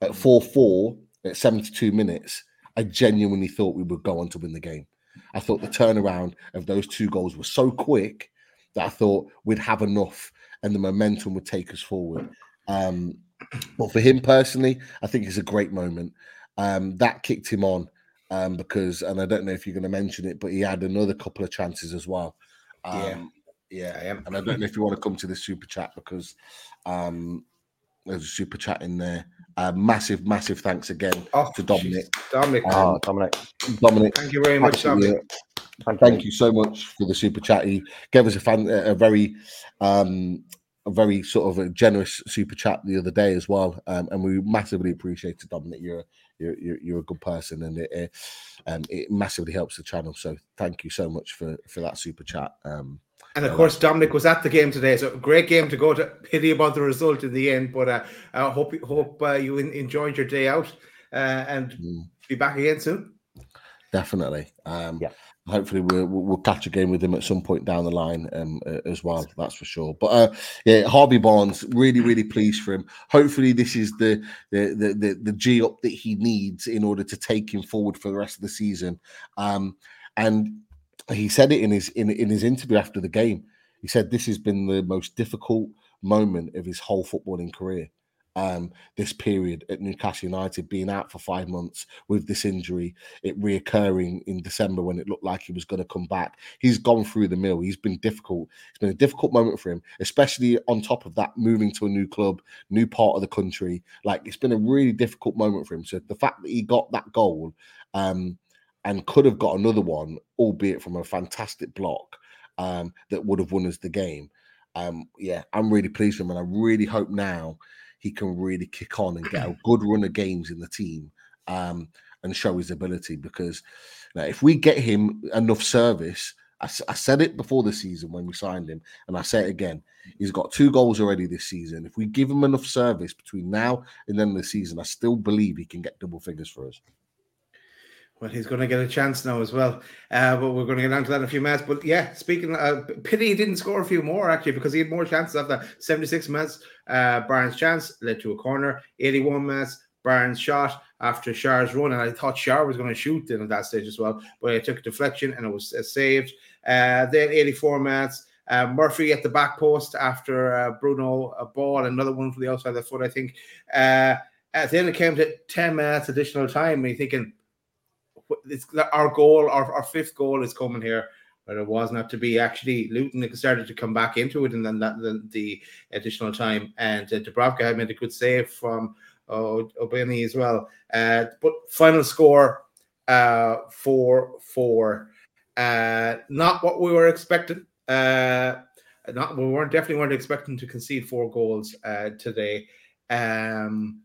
At 4 4, at 72 minutes, I genuinely thought we would go on to win the game. I thought the turnaround of those two goals was so quick that I thought we'd have enough and the momentum would take us forward. Um, but for him personally, I think it's a great moment. Um, that kicked him on um, because, and I don't know if you're going to mention it, but he had another couple of chances as well. Um, yeah, yeah, and I don't know if you want to come to the super chat because um, there's a super chat in there. Uh, massive, massive thanks again oh, to Dominic. Dominic, oh, Dominic, Dominic. Thank you very much, Dominic. Thank, Thank you. so much for the super chat. He gave us a fan, a very, um, a very sort of a generous super chat the other day as well, um, and we massively appreciate it, Dominic. You're you're you're, you're a good person, and it, it, um, it massively helps the channel. So thank you so much for for that super chat. Um, and of course, Dominic was at the game today, so great game to go to. Pity about the result in the end, but uh, I hope hope uh, you enjoyed your day out uh, and mm. be back again soon. Definitely. Um, yeah hopefully we'll, we'll catch a game with him at some point down the line um, uh, as well. That's for sure. But uh, yeah, Harvey Barnes, really, really pleased for him. Hopefully, this is the the the the, the G up that he needs in order to take him forward for the rest of the season. Um, and he said it in his in, in his interview after the game. He said this has been the most difficult moment of his whole footballing career um, this period at Newcastle United, being out for five months with this injury, it reoccurring in December when it looked like he was going to come back. He's gone through the mill. He's been difficult. It's been a difficult moment for him, especially on top of that, moving to a new club, new part of the country. Like it's been a really difficult moment for him. So the fact that he got that goal um, and could have got another one, albeit from a fantastic block um, that would have won us the game. Um, yeah, I'm really pleased with him, and I really hope now he can really kick on and get a good run of games in the team um, and show his ability. Because you know, if we get him enough service, I, I, said it before the season when we signed him, and I say it again. He's got two goals already this season. If we give him enough service between now and then the season, I still believe he can get double figures for us. Well, he's going to get a chance now as well. Uh, but we're going to get on to that in a few minutes. But yeah, speaking, uh, pity he didn't score a few more actually because he had more chances after 76 minutes. Uh, Barnes' chance led to a corner. 81 minutes, Barnes' shot after Schär's run, and I thought Shar was going to shoot in at that stage as well, but it took a deflection and it was uh, saved. Uh, then 84 minutes. Uh, Murphy at the back post after uh, Bruno a ball, another one from the outside of the foot, I think. Uh, at the end, it came to 10 minutes additional time. And you're thinking, it's our goal, our, our fifth goal is coming here, but it was not to be. Actually, Luton started to come back into it, and then that the, the additional time, and uh, Dubravka had made a good save from uh, Ogbene as well. Uh, but final score uh, four four. Uh, not what we were expecting. Uh, not we weren't definitely weren't expecting to concede four goals uh, today. Um,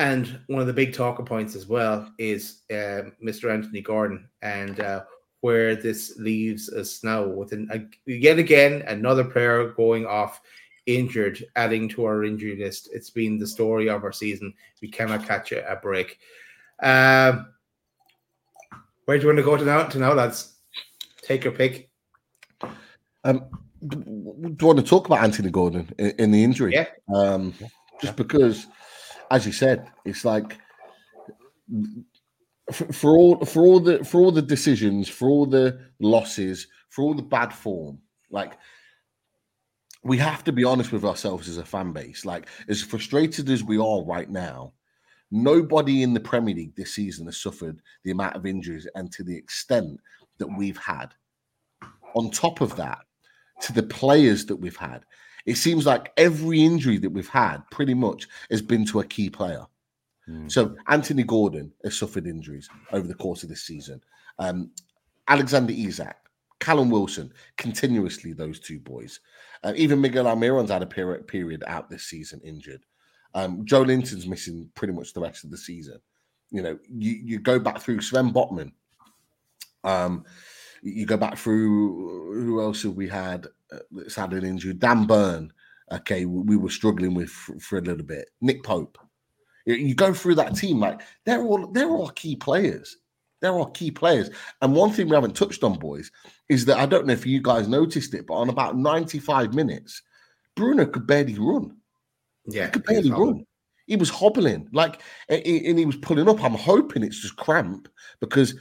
and one of the big talking points as well is uh, Mr. Anthony Gordon and uh, where this leaves us now with an, uh, yet again another player going off injured, adding to our injury list. It's been the story of our season. We cannot catch a, a break. Um, where do you want to go to now? To now, lads, take your pick. Um, do you want to talk about Anthony Gordon in, in the injury? Yeah. Um, just because as you said, it's like for, all for all the for all the decisions, for all the losses, for all the bad form, like we have to be honest with ourselves as a fan base. Like as frustrated as we are right now, nobody in the Premier League this season has suffered the amount of injuries and to the extent that we've had. On top of that, to the players that we've had, it seems like every injury that we've had pretty much has been to a key player. Mm. So Anthony Gordon has suffered injuries over the course of this season. Um, Alexander Isak, Callum Wilson, continuously those two boys. Uh, even Miguel Almiron's had a period, period out this season injured. Um, Joelinton's missing pretty much the rest of the season. You know, you, you go back through Sven Botman. Um, you go back through who else have we had uh, that's had an injury? Dan Burn. Okay, we were struggling with for, a little bit. Nick Pope. You go through that team like they're all they're all key players. They're all key players. And one thing we haven't touched on, boys, is that I don't know if you guys noticed it, but on about 95 minutes, Bruno could barely run. Yeah, he could barely run. He was hobbling, like, and he was pulling up. I'm hoping it's just cramp because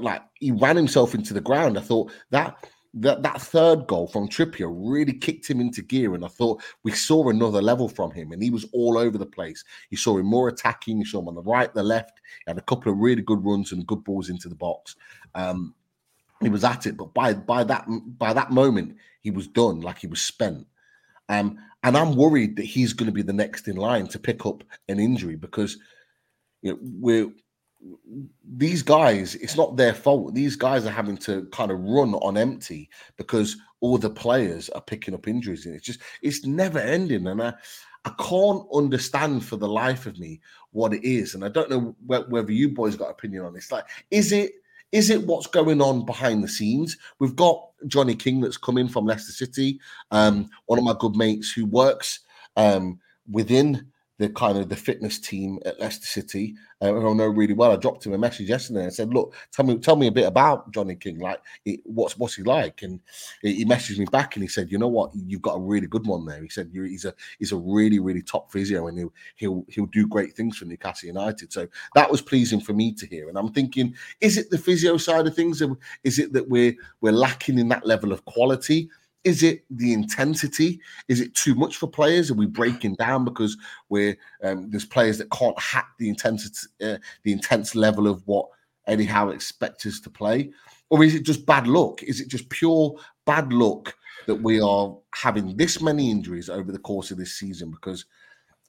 like he ran himself into the ground. I thought that that that third goal from Trippier really kicked him into gear, and I thought we saw another level from him. And he was all over the place. You saw him more attacking. You saw him on the right, the left. He had a couple of really good runs and good balls into the box. Um, he was at it, but by by that by that moment, he was done. Like he was spent. Um, and I'm worried that he's going to be the next in line to pick up an injury because you know, we're these guys, it's not their fault. These guys are having to kind of run on empty because all the players are picking up injuries, and it's just it's never ending. And I, I can't understand for the life of me what it is, and I don't know whether you boys got opinion on this. Like, is it is it what's going on behind the scenes? We've got Johnny King that's coming from Leicester City, um, one of my good mates who works um, within the kind of the fitness team at Leicester City, uh, I know really well. I dropped him a message yesterday and said, "Look, tell me, tell me a bit about Johnny King. Like, it, what's what's he like?" And he messaged me back and he said, "You know what? You've got a really good one there." He said, "He's a he's a really really top physio and he'll he'll he'll do great things for Newcastle United." So that was pleasing for me to hear. And I'm thinking, is it the physio side of things? Is it that we're we're lacking in that level of quality? Is it the intensity? Is it too much for players? Are we breaking down because we're um, there's players that can't hack the intensity, uh, the intense level of what Eddie Howe expects us to play, or is it just bad luck? Is it just pure bad luck that we are having this many injuries over the course of this season? Because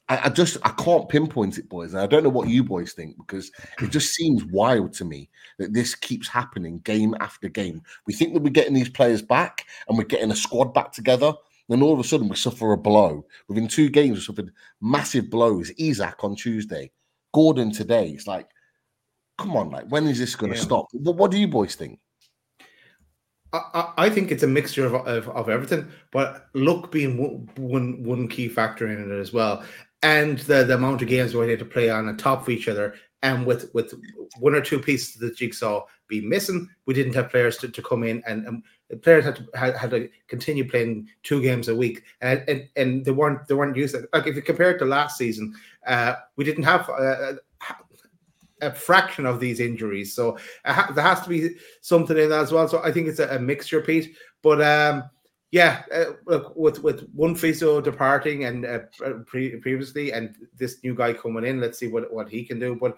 I, I, just I can't pinpoint it, boys, and I don't know what you boys think because it just seems wild to me that this keeps happening game after game. We think that we're getting these players back and we're getting a squad back together, then all of a sudden we suffer a blow. Within two games, we suffered massive blows. Isak on Tuesday, Gordon today. It's like, come on, like when is this going to yeah. stop? What, what do you boys think? I, I think it's a mixture of, of, of, everything, but luck being one, one key factor in it as well and the, the amount of games we had to play on and top of each other and with with one or two pieces of the jigsaw be missing, we didn't have players to, to come in and, and players had to had, had, to continue playing two games a week and, and and they weren't they weren't used to, like if you compare it to last season, uh, we didn't have a, a, fraction of these injuries, so uh, there has to be something in that as well. So I think it's a, a mixture, Pete. But um, yeah, uh, look with with one physio departing and uh, pre- previously, and this new guy coming in, let's see what what he can do. But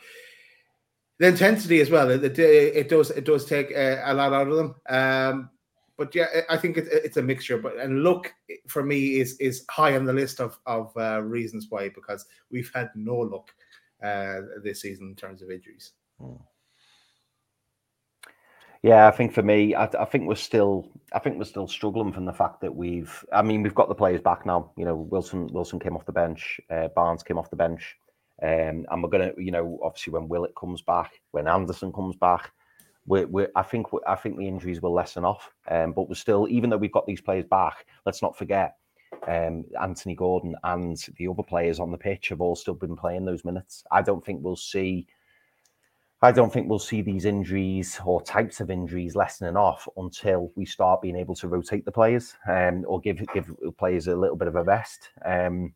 the intensity as well, it, it, does it does take a, a, lot out of them. Um, but yeah, I think it, it's a mixture. But and look for me is is high on the list of of uh, reasons why because we've had no luck uh, this season in terms of injuries. Hmm. Yeah, I think for me, I, I, think we're still, I think we're still struggling from the fact that we've, I mean, we've got the players back now. You know, Wilson, Wilson came off the bench, uh, Barnes came off the bench, um, and we're gonna, you know, obviously when Willock comes back, when Anderson comes back, we're, we're I think, I think the injuries will lessen off. Um, but we're still, even though we've got these players back, let's not forget, um, Anthony Gordon and the other players on the pitch have all still been playing those minutes. I don't think we'll see I don't think we'll see these injuries or types of injuries lessening off until we start being able to rotate the players um, or give give players a little bit of a rest. Um,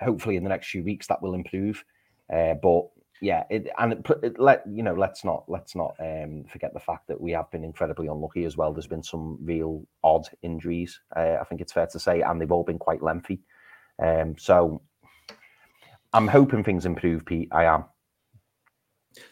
hopefully, in the next few weeks, that will improve. Uh, but yeah, it, and it, it, let you know, let's not let's not um, forget the fact that we have been incredibly unlucky as well. There's been some real odd injuries. Uh, I think it's fair to say, and they've all been quite lengthy. Um, so I'm hoping things improve, Pete. I am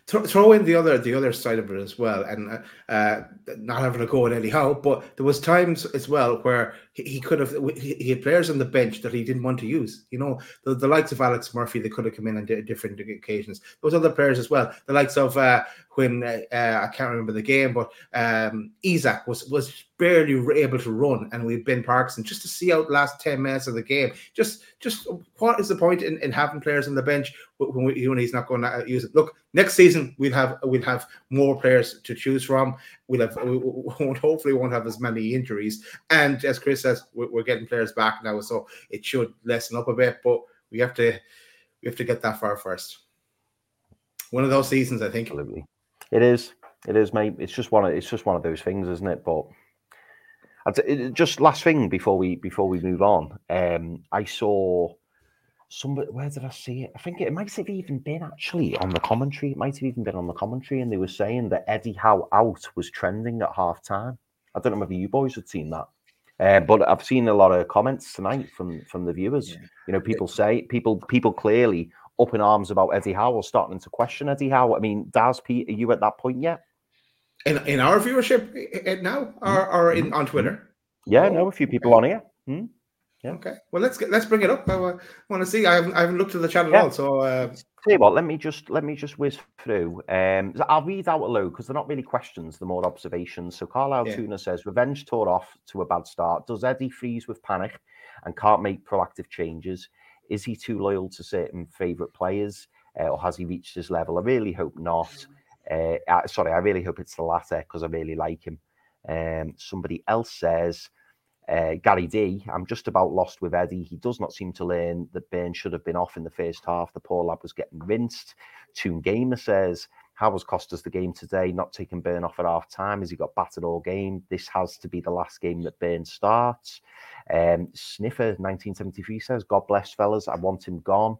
throw in the other the other side of it as well, and uh, uh, not having a go at Eddie Howe, but there was times as well where he, he could have he, he, had players on the bench that he didn't want to use. You know, the, the likes of Alex Murphy, they could have come in on different occasions. Those other players as well, the likes of uh, when uh, uh, I can't remember the game, but um, Isak was was barely able to run, and we've been Parkinson just to see out the last ten minutes of the game. Just just what is the point in, in having players on the bench when, we, when he's not going to uh, use it? Look, next season we'll have we'll have more players to choose from. We'll have we won't hopefully won't have as many injuries, and as Chris says, we're, we're getting players back now, so it should lessen up a bit. But we have to we have to get that far first. One of those seasons, I think. Absolutely. It is. It is, mate. It's just one. Of, it's just one of those things, isn't it? But just last thing before we before we move on. Um, I saw somebody. Where did I see it? I think it might have even been actually on the commentary. It might have even been on the commentary, and they were saying that Eddie Howe out was trending at half time. I don't know whether you boys had seen that. Uh, but I've seen a lot of comments tonight from from the viewers. Yeah. You know, people say people people clearly up in arms about Eddie Howe, or starting to question Eddie Howe. I mean, Daz, Pete, are you at that point yet? In in our viewership now, or, mm-hmm. or in on Twitter? Yeah, no, a few people on here. Hmm? Yeah. Okay. Well, let's get let's bring it up. I uh, want to see. I haven't, I haven't looked at the chat at yeah. all. So, uh... tell you what, let me just let me just whiz through. Um, I'll read out aloud because they're not really questions; they're more observations. So, Carlisle yeah. Tuna says, "Revenge tore off to a bad start. Does Eddie freeze with panic and can't make proactive changes? Is he too loyal to certain favourite players, uh, or has he reached his level? I really hope not. Uh, uh sorry, I really hope it's the latter because I really like him. Um, somebody else says, Uh, Gary D, I'm just about lost with Eddie. He does not seem to learn that Burn should have been off in the first half. The poor lad was getting rinsed. Toon Gamer says, How was Costas the game today? Not taking Burn off at half time as he got battered all game. This has to be the last game that Burn starts. Um, Sniffer 1973 says, God bless fellas. I want him gone.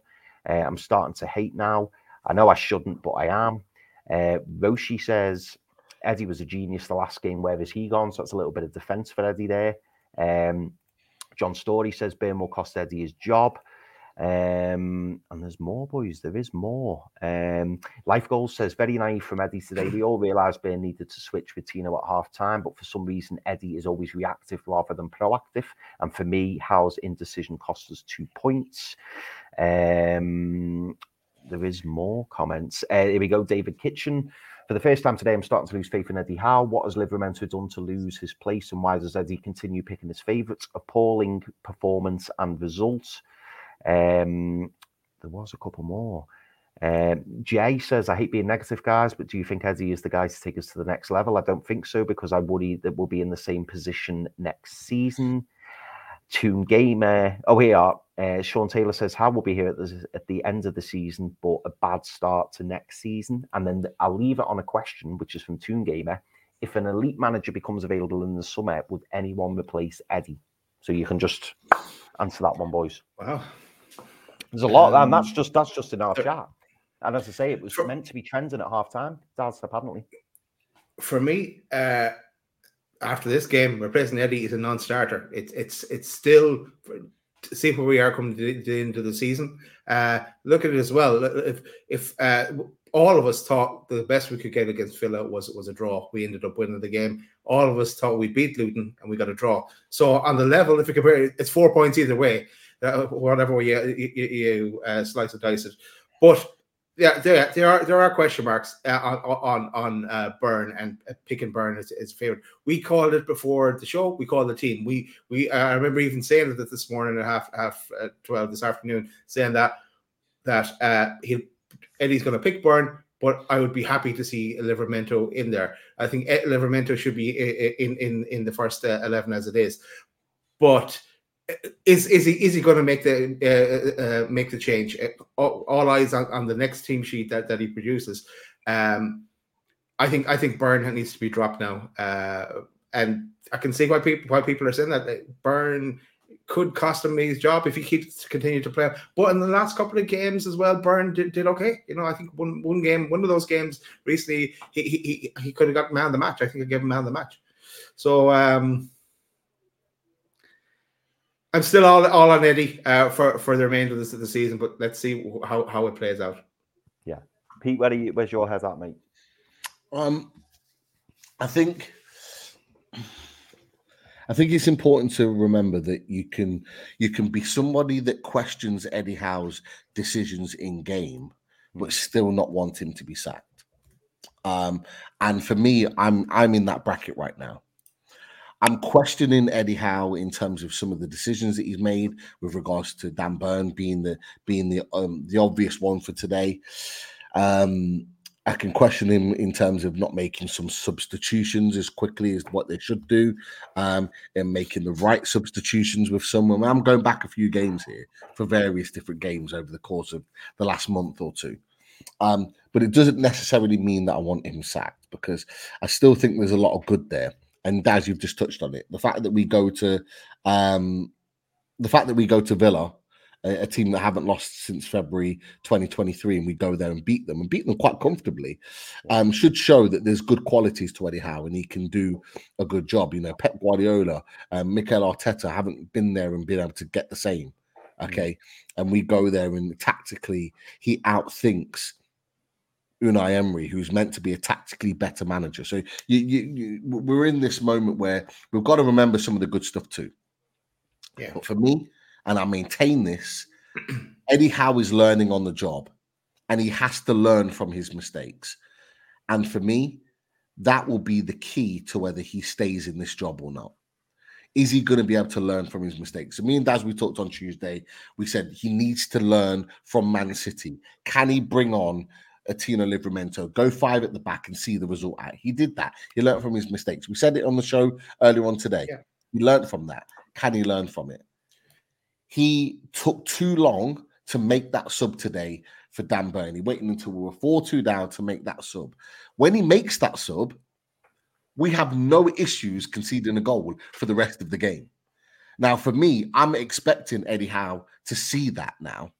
Uh, I'm starting to hate now. I know I shouldn't, but I am. Uh, Roshi says, Eddie was a genius the last game. Where has he gone? So that's a little bit of defense for Eddie there. Um, John Story says Burn will cost Eddie his job. Um, and there's more, boys. There is more. Um, Life Goals says very naive from Eddie today. We all realised Burn needed to switch with Tino at half time, but for some reason, Eddie is always reactive rather than proactive. And for me, Howe's indecision cost us two points. Um, there is more comments. Uh, here we go. David Kitchen. For the first time today, I'm starting to lose faith in Eddie Howe. What has Livramento done to lose his place, and why does Eddie continue picking his favourites? Appalling performance and results. Um, there was a couple more. Um, Jay says, I hate being negative, guys, but do you think Eddie is the guy to take us to the next level? I don't think so because I worry that we'll be in the same position next season. Toon Gamer. Oh, here are. Uh, Sean Taylor says, Howe will be here at the, at the end of the season, but a bad start to next season. And then I'll leave it on a question, which is from Toon Gamer. If an elite manager becomes available in the summer, would anyone replace Eddie? So you can just answer that one, boys. Wow. There's a lot, um, and that's just that's just in our chat. And as I say, it was for, meant to be trending at half time. That's apparently. For me, uh, after this game, replacing Eddie is a non-starter. It's it's it's still see where we are coming to the end of the season. Uh, look at it as well. If if uh, all of us thought the best we could get against Villa was was a draw, we ended up winning the game. All of us thought we beat Luton and we got a draw. So on the level, if you compare, it, it's four points either way. Uh, whatever way you, you, you uh, slice and dice it, but yeah, there, there are there are question marks uh, on on on uh, Burn and uh, and Burn is his favorite. We called it before the show. We called the team. We we uh, I remember even saying that this morning at half half uh, twelve this afternoon, saying that that uh, he Eddie's going to pick Burn, but I would be happy to see Livramento in there. I think Livramento should be in in in the first uh, eleven as it is, but is is he is he going to make the uh, uh, make the change? All, all eyes on, on, the next team sheet that, that he produces. Um, I think I think Burn needs to be dropped now, uh, and I can see why people why people are saying that Burn could cost him his job if he keeps continue to play. But in the last couple of games as well, Burn did, did okay. You know, I think one one game, one of those games recently, he he he he could have got man the match. I think I gave him man the match. So. um I'm still all, all on Eddie uh, for for the remainder of the, the season, but let's see how, how it plays out. Yeah, Pete, where you, where's your head at, mate? Um, I think I think it's important to remember that you can you can be somebody that questions Eddie Howe's decisions in game, but hmm. still not want him to be sacked. Um, and for me, I'm I'm in that bracket right now. I'm questioning Eddie Howe in terms of some of the decisions that he's made with regards to Dan Burn being the being the um, the obvious one for today. Um, I can question him in terms of not making some substitutions as quickly as what they should do, um, and making the right substitutions with someone. I'm going back a few games here for various different games over the course of the last month or two. Um, but it doesn't necessarily mean that I want him sacked because I still think there's a lot of good there and as you've just touched on it, the fact that we go to um, the fact that we go to Villa, a, a, team that haven't lost since February 2023, and we go there and beat them and beat them quite comfortably, um, should show that there's good qualities to Eddie Howe and he can do a good job. You know, Pep Guardiola, um, Mikel Arteta haven't been there and been able to get the same. Mm. Okay, and we go there and tactically he outthinks Unai Emery, who's meant to be a tactically better manager. So you, you, you, we're in this moment where we've got to remember some of the good stuff too. Yeah. But for me, and I maintain this, Eddie Howe is learning on the job, and he has to learn from his mistakes. And for me, that will be the key to whether he stays in this job or not. Is he going to be able to learn from his mistakes? So me and Daz, we talked on Tuesday. We said he needs to learn from Man City. Can he bring on Tino Livramento, go five at the back and see the result out. He did that. He learned from his mistakes. We said it on the show earlier on today. Yeah. He learned from that. Can he learn from it? He took too long to make that sub today for Dan Burney, waiting until we were 4 2 down to make that sub. When he makes that sub, we have no issues conceding a goal for the rest of the game. Now, for me, I'm expecting Eddie Howe to see that now.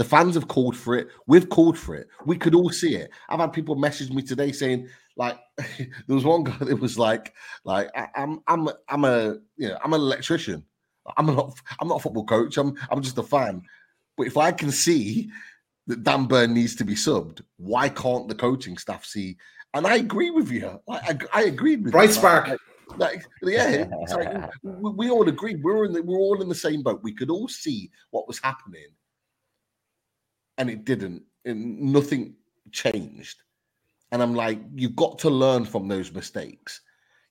The fans have called for it. We've called for it. We could all see it. I've had people message me today saying, like, there was one guy that was like, like, I, am I'm, I'm a, you know, I'm an electrician. I'm not, I'm not a football coach. I'm, I'm just a fan. But if I can see that Dan Burn needs to be subbed, why can't the coaching staff see? And I agree with you. Like, I, I agreed with Bright you. spark. Like, like, yeah, like, we, we, all agreed. We're in the, we're all in the same boat. We could all see what was happening, and it didn't. And nothing changed. And I'm like, you've got to learn from those mistakes.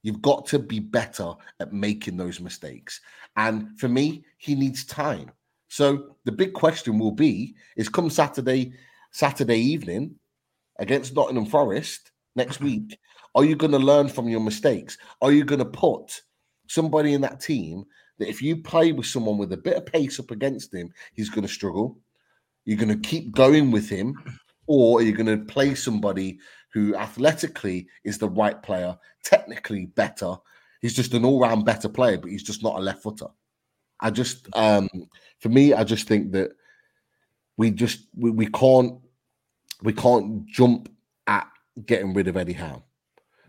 You've got to be better at making those mistakes. And for me, he needs time. So the big question will be: is come Saturday, Saturday evening against Nottingham Forest next mm-hmm. week are you going to learn from your mistakes? Are you going to put somebody in that team that if you play with someone with a bit of pace up against him, he's going to struggle? You're going to keep going with him, or are you going to play somebody who athletically is the right player, technically better? He's just an all round better player, but he's just not a left footer. I just, um, for me, I just think that we just we, we can't we can't jump at getting rid of Eddie Howe.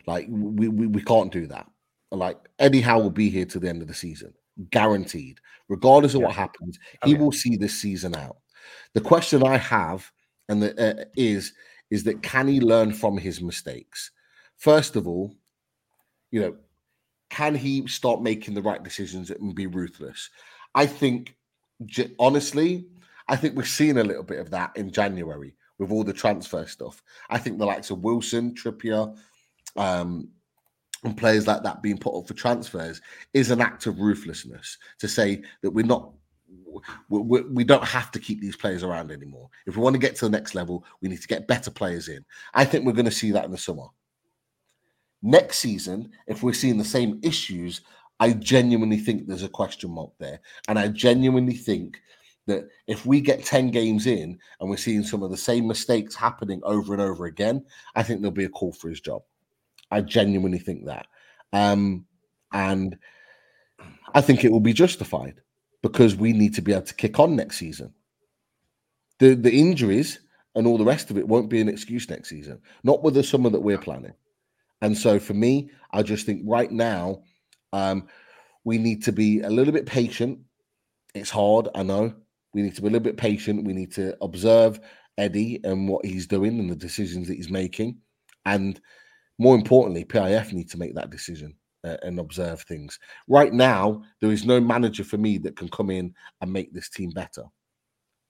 Like we, we, we can't do that. Like Eddie Howe will be here to the end of the season, guaranteed. Regardless of yeah. what happens, he will see this season out. The question I have and the, uh, is is that can he learn from his mistakes? First of all, you know, can he start making the right decisions and be ruthless? I think, honestly, I think we've seen a little bit of that in January with all the transfer stuff. I think the likes of Wilson, Trippier, um, and players like that being put up for transfers is an act of ruthlessness to say that we're not we, we, don't have to keep these players around anymore. If we want to get to the next level, we need to get better players in. I think we're going to see that in the summer. Next season, if we're seeing the same issues, I genuinely think there's a question mark there. And I genuinely think that if we get 10 games in and we're seeing some of the same mistakes happening over and over again, I think there'll be a call for his job. I genuinely think that. Um, and I think it will be justified because we need to be able to kick on next season. The the injuries and all the rest of it won't be an excuse next season, not with the summer that we're planning. And so for me, I just think right now, um, we need to be a little bit patient. It's hard, I know. We need to be a little bit patient. We need to observe Eddie and what he's doing and the decisions that he's making. And more importantly, PIF need to make that decision uh, and observe things. Right now, there is no manager for me that can come in and make this team better.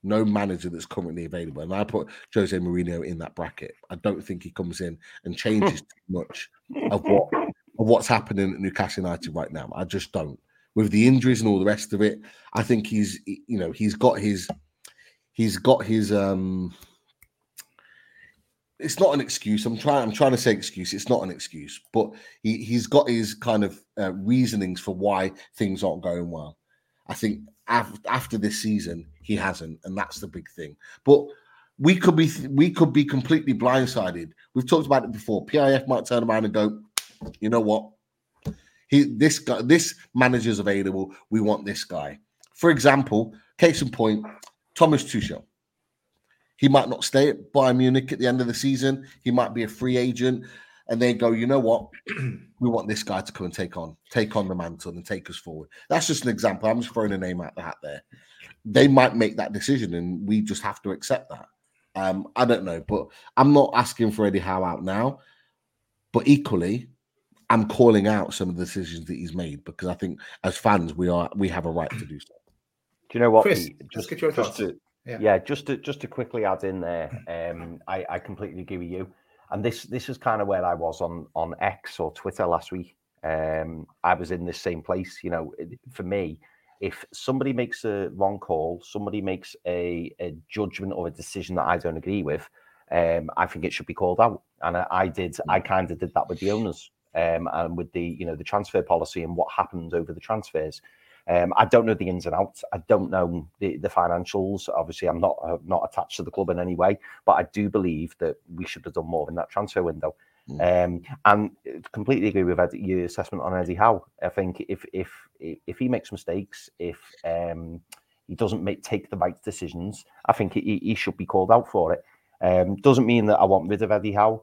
No manager that's currently available. And I put Jose Mourinho in that bracket. I don't think he comes in and changes too much of what of what's happening at Newcastle United right now. I just don't. With the injuries and all the rest of it, I think he's you know, he's got his he's got his um it's not an excuse. I'm trying. I'm trying to say excuse. It's not an excuse, but he he's got his kind of uh, reasonings for why things aren't going well. I think af- after this season, he hasn't, and that's the big thing. But we could be we could be completely blindsided. We've talked about it before. PIF might turn around and go, you know what? He this guy, this manager's available. We want this guy. For example, case in point, Thomas Tuchel. He might not stay at Bayern Munich at the end of the season. He might be a free agent, and they go, you know what? we want this guy to come and take on, take on the mantle and take us forward. That's just an example. I'm just throwing a name out the hat there. They might make that decision, and we just have to accept that. Um, I don't know, but I'm not asking for Eddie Howe out now. But equally, I'm calling out some of the decisions that he's made because I think as fans we are we have a right to do so. Do you know what? Chris, Pete, just, get your thoughts. To, yeah. yeah, just to just to quickly add in there, um, I, I completely agree with you. And this this is kind of where I was on on X or Twitter last week. Um, I was in this same place. You know, for me, if somebody makes a wrong call, somebody makes a, a judgment or a decision that I don't agree with, um, I think it should be called out. And I, I did, I mm. kind of did that with the owners. um, and with the you know the transfer policy and what happens over the transfers. Um, I don't know the ins and outs. I don't know the, the financials. Obviously, I'm not uh, not attached to the club in any way, but I do believe that we should have done more in that transfer window. Mm. Um, and completely agree with Ed, your assessment on Eddie Howe. I think if if if he makes mistakes, if um, he doesn't make take the right decisions, I think he, he should be called out for it. Um, doesn't mean that I want rid of Eddie Howe,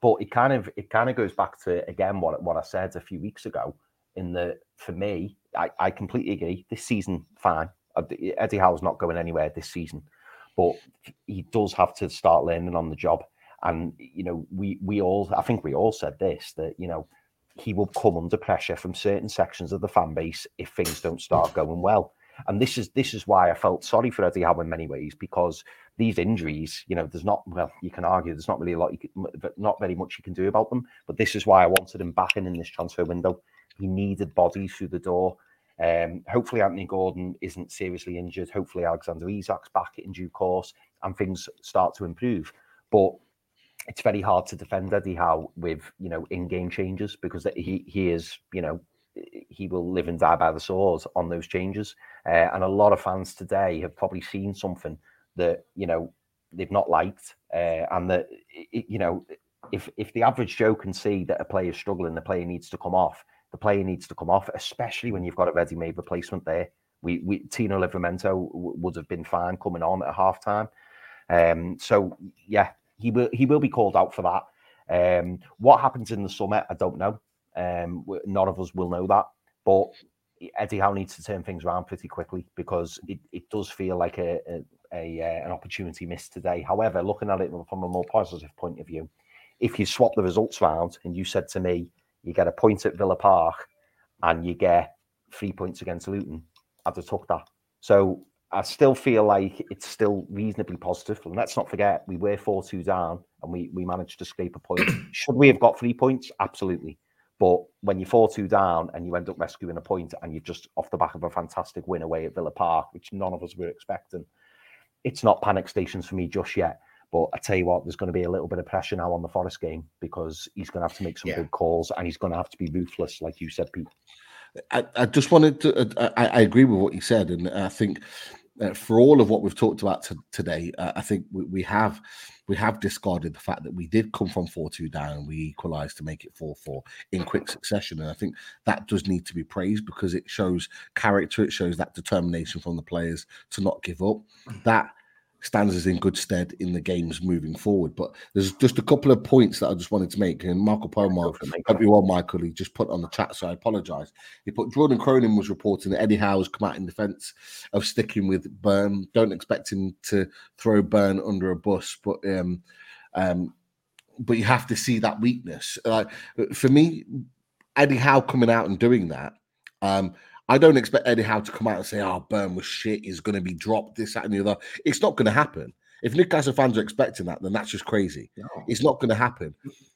but it kind of it kind of goes back to again what what I said a few weeks ago. In the for me, I, I completely agree. This season, fine. Uh, Eddie Howe's not going anywhere this season, but he does have to start learning on the job. And you know, we we all I think we all said this that you know he will come under pressure from certain sections of the fan base if things don't start going well. And this is this is why I felt sorry for Eddie Howe in many ways because these injuries, you know, there's not well, you can argue there's not really a lot, you can, not very much you can do about them. But this is why I wanted him back in in this transfer window. He needed bodies through the door. Um, hopefully, Anthony Gordon isn't seriously injured. Hopefully, Alexander Isak's back in due course and things start to improve. But it's very hard to defend Eddie Howe with you know in-game changes because he he is you know he will live and die by the sword on those changes. Uh, and a lot of fans today have probably seen something that you know they've not liked, uh, and that you know if if the average Joe can see that a player is struggling, the player needs to come off. The player needs to come off, especially when you've got a ready-made replacement there. We, we Tino Livramento would have been fine coming on at half time. Um, so yeah, he will he will be called out for that. Um, what happens in the summer, I don't know. Um, none of us will know that, but Eddie Howe needs to turn things around pretty quickly because it, it does feel like a, a, a uh, an opportunity missed today. However, looking at it from a more positive point of view, if you swap the results round and you said to me, you get a point at Villa Park and you get three points against Luton, I'd have took that. So I still feel like it's still reasonably positive. And let's not forget, we were 4 2 down and we, we managed to scrape a point. Should we have got three points? Absolutely. But when you're 4 2 down and you end up rescuing a point and you're just off the back of a fantastic win away at Villa Park, which none of us were expecting, it's not panic stations for me just yet. But I tell you what, there's going to be a little bit of pressure now on the Forest game because he's going to have to make some yeah. big calls and he's going to have to be ruthless, like you said, Pete. I, I just wanted to. Uh, I, I, agree with what you said, and I think uh, for all of what we've talked about t- today, uh, I think we, we, have we have discarded the fact that we did come from four two down we equalised to make it four four in quick succession, and I think that does need to be praised because it shows character, it shows that determination from the players to not give up. Mm. That stands us in good stead in the games moving forward. But there's just a couple of points that I just wanted to make. And Michael Palma, hope you well, Michael, he just put on the chat, so I apologise. He put Jordan Cronin was reporting that Eddie Howe's come out in defence of sticking with Burn. Don't expect him to throw Burn under a bus, but um, um, but you have to see that weakness. Like for me, Eddie Howe coming out and doing that. Um, I don't expect Eddie Howe to come out and say, "Oh, Burn was shit. He's going to be dropped. This, that, and the other." It's not going to happen. If Newcastle fans are expecting that, then that's just crazy. No. It's not going to happen.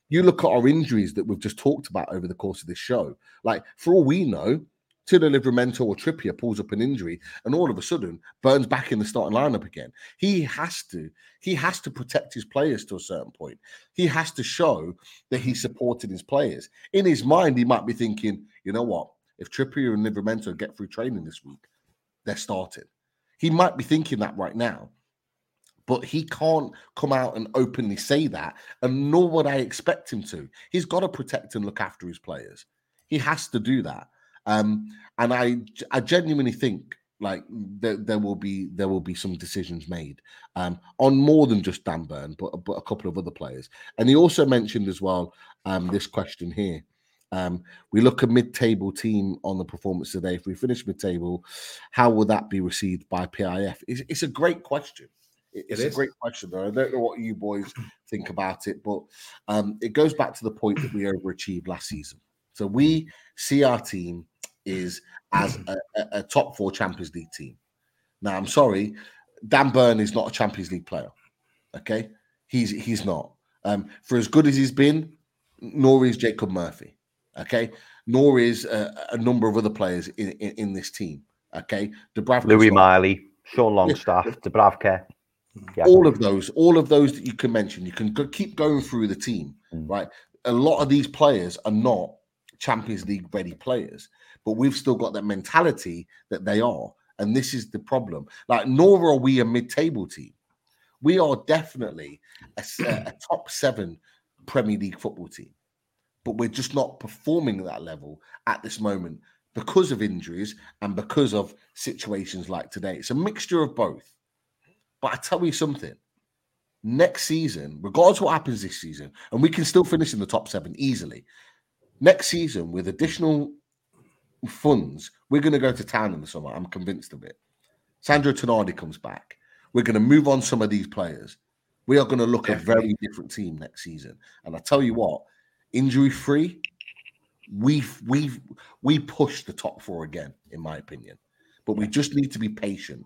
You look at our injuries that we've just talked about over the course of this show. Like, for all we know, Tino Livramento or Trippier pulls up an injury, and all of a sudden, Burns back in the starting lineup again. He has to. He has to protect his players to a certain point. He has to show that he's supporting his players. In his mind, he might be thinking, "You know what? If Trippier and Livramento get through training this week, they're starting. He might be thinking that right now, but he can't come out and openly say that, and nor would I expect him to. He's got to protect and look after his players. He has to do that. Um, and I, I genuinely think like there, there will be there will be some decisions made um, on more than just Dan Burn, but but a couple of other players. And he also mentioned as well um, this question here. Um, we look a mid-table team on the performance today. If we finish mid-table, how will that be received by PIF? It's, it's a great question. It's it a great question. Though. I don't know what you boys think about it, but um, it goes back to the point that we overachieved last season. So we see our team is as a, a top four Champions League team. Now, I'm sorry, Dan Burn is not a Champions League player. Okay, he's he's not. Um, for as good as he's been, nor is Jacob Murphy okay, nor is a, a number of other players in, in, in this team. Okay, Dubravka, Lewis Miley, Sean Longstaff, yeah. Dubravka. Yeah. All of those, all of those that you can mention, you can go, keep going through the team, mm. right? a lot of these players are not Champions League ready players, but we've still got that mentality that they are. And this is the problem. Like, nor are we a mid table team. We are definitely a, a top seven Premier League football team, but we're just not performing at that level at this moment because of injuries and because of situations like today. It's a mixture of both. But I tell you something next season, regardless of what happens this season, and we can still finish in the top seven easily. Next season, with additional funds, we're going to go to town in the summer. I'm convinced of it. Sandro Tonali comes back. We're going to move on some of these players. We are going to look Definitely. a very different team next season. And I tell you what, injury free, we've we've we pushed the top four again, in my opinion. But we just need to be patient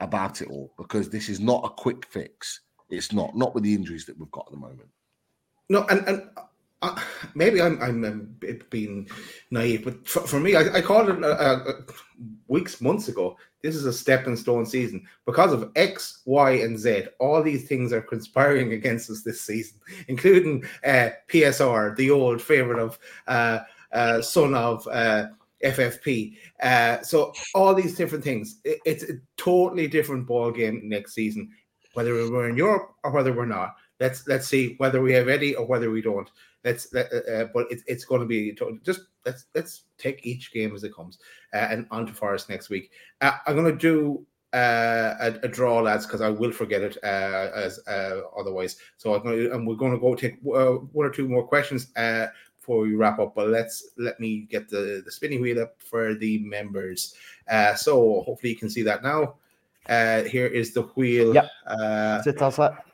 about it all because this is not a quick fix. It's not, not with the injuries that we've got at the moment. No, and and uh, maybe I'm I'm um, being naive, but for, for me, I, I, called it uh, uh, weeks, months ago. This is a stepping stone season because of X, Y, and Z. All these things are conspiring against us this season, including uh, PSR, the old favorite of uh, uh, son of. FFP. so all these different things. It, it's a totally different ball game next season, whether we're in Europe or whether we're not. Let's let's see whether we have Eddie or whether we don't. Let's, uh, uh, but it, it's going to be just let's let's take each game as it comes, uh, and on to Forest next week. Uh, I'm going to do uh, a, a, draw, lads, because I will forget it uh, as uh, otherwise. So I'm going to, and we're going to go take uh, one or two more questions uh, before we wrap up. But let's let me get the the spinning wheel up for the members. Uh, so hopefully you can see that now. Uh, here is the wheel. Yep. Uh, it that.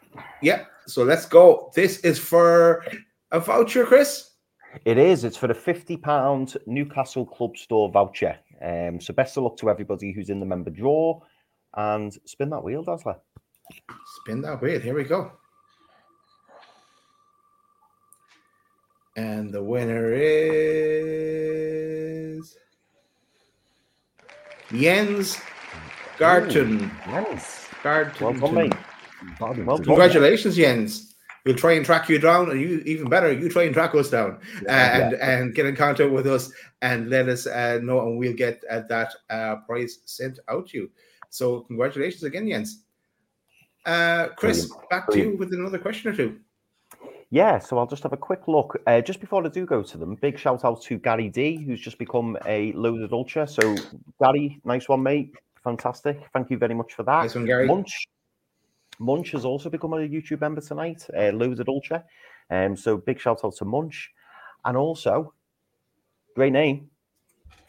Yeah. So let's go. This is for a voucher, Chris? It is. It's for the £50 Newcastle Club Store voucher. Um, so best of luck to everybody who's in the member draw. And spin that wheel, Dazzler. Spin that wheel. Here we go. And the winner is Jens Garton. Jens. Garton. Well done, Congratulations, Jens we'll try and track you down, and you even better, you try and track us down yeah, and yeah. and get in contact with us and let us uh, know, and we'll get uh, that uh, prize sent out to you. So congratulations again, Jens. Uh, Chris, Brilliant. back Brilliant. to you with another question or two. Yeah, so I'll just have a quick look. Uh, just before I do go to them, big shout out to Gary D, who's just become a loaded ultra. So, Gary, nice one, mate. Fantastic. Thank you very much for that. Nice one, Gary. Munch, Munch has also become a YouTube member tonight, uh, Loaded Ultra. Um, so big shout out to Munch. And also, great name,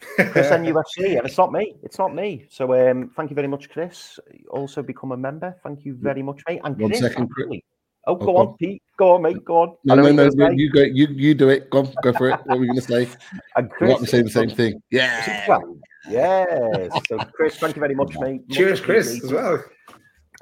Chris and NUFC. And it's not me. It's not me. So um, thank you very much, Chris. Also become a member. Thank you very much, mate. And One Chris, second, actually, Oh, go on, Pete. Go on, mate. Go on. No, no, no. no you go. You you do it. Go on, go for it. What were you going to say? And Chris, to say the same thing. Yeah. Yes. So, Chris, thank you very much, mate. Cheers, Chris, as well.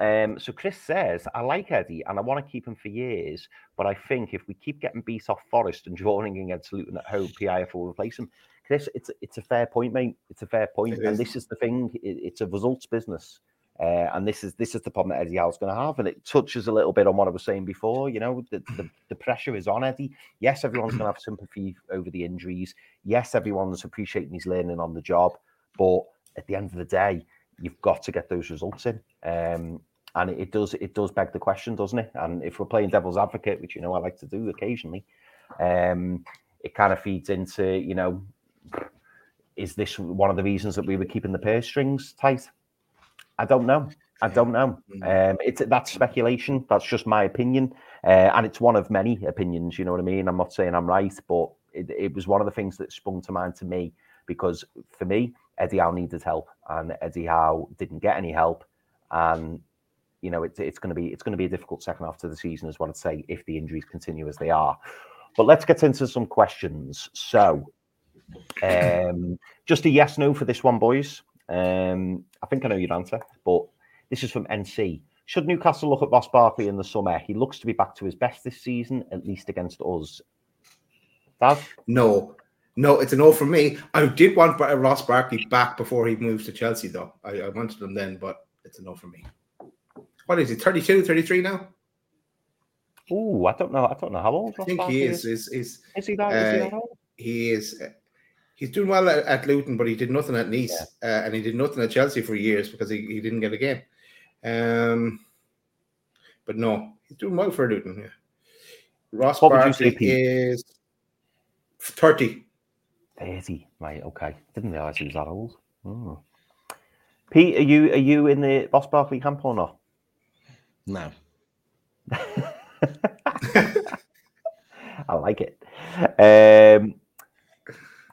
Um, so Chris says, I like Eddie and I want to keep him for years, but I think if we keep getting beat off Forest and drawing against Luton at home, PIF will replace him. Chris, it's it's a fair point, mate. It's a fair point, and this is the thing. It, it's a results business, uh, and this is this is the problem that Eddie Howe's going to have, and it touches a little bit on what I was saying before. You know, the, the, the pressure is on Eddie. Yes, everyone's going to have sympathy over the injuries. Yes, everyone's appreciating he's learning on the job, but at the end of the day, you've got to get those results in. Um, and it, does it does beg the question, doesn't it? And if we're playing devil's advocate, which you know I like to do occasionally, um, it kind of feeds into you know, is this one of the reasons that we were keeping the purse strings tight? I don't know. I don't know. Mm. Um, it's that's speculation. That's just my opinion, uh, and it's one of many opinions. You know what I mean? I'm not saying I'm right, but it, it was one of the things that sprung to mind to me because for me, Eddie Howe needed help, and Eddie Howe didn't get any help, and you know, it's it's going to be it's going to be a difficult second half to the season, as what I'd say, if the injuries continue as they are. But let's get into some questions. So, um, just a yes no for this one, boys. Um, I think I know your answer, but this is from NC. Should Newcastle look at Ross Barkley in the summer? He looks to be back to his best this season, at least against us. Dad? No, no, it's a no from me. I did want Ross Barkley back before he moved to Chelsea, though. I, I wanted him then, but it's a no for me what is he 32 33 now Oh, I don't know. I don't know how old. I think he is. Is is is he that? Uh, is he that old? He is. He's doing well at, at, Luton, but he did nothing at Nice, yeah. uh, and he did nothing at Chelsea for years because he, he didn't get a game. Um, but no, he's doing well for Luton. Yeah. Ross what Barkley is thirty. Thirty, right? Okay, didn't realize he was that old. Oh. Pete, are you are you in the Ross Barkley camp or not? No. I like it. Um,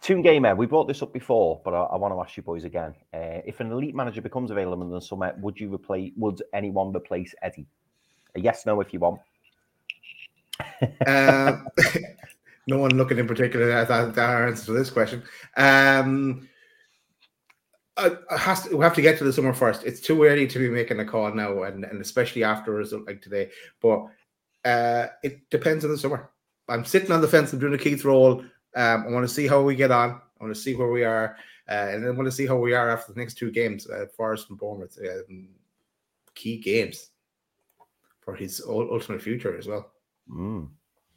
Toon Gamer, we brought this up before, but I, I, want to ask you boys again. Uh, if an elite manager becomes available in the summer, would you replace? Would anyone replace Eddie? A yes, no, if you want. uh, no one looking in particular at that, answer to this question. Um, uh, has to, we have to get to the summer first. It's too early to be making a call now, and, and especially after a result like today. But uh, it depends on the summer. I'm sitting on the fence. I'm doing a Keith roll. Um, I want to see how we get on. I want to see where we are, uh, and then I want to see how we are after the next two games, uh, Forest and Bournemouth. Um, key games for his ultimate future as well. Mm.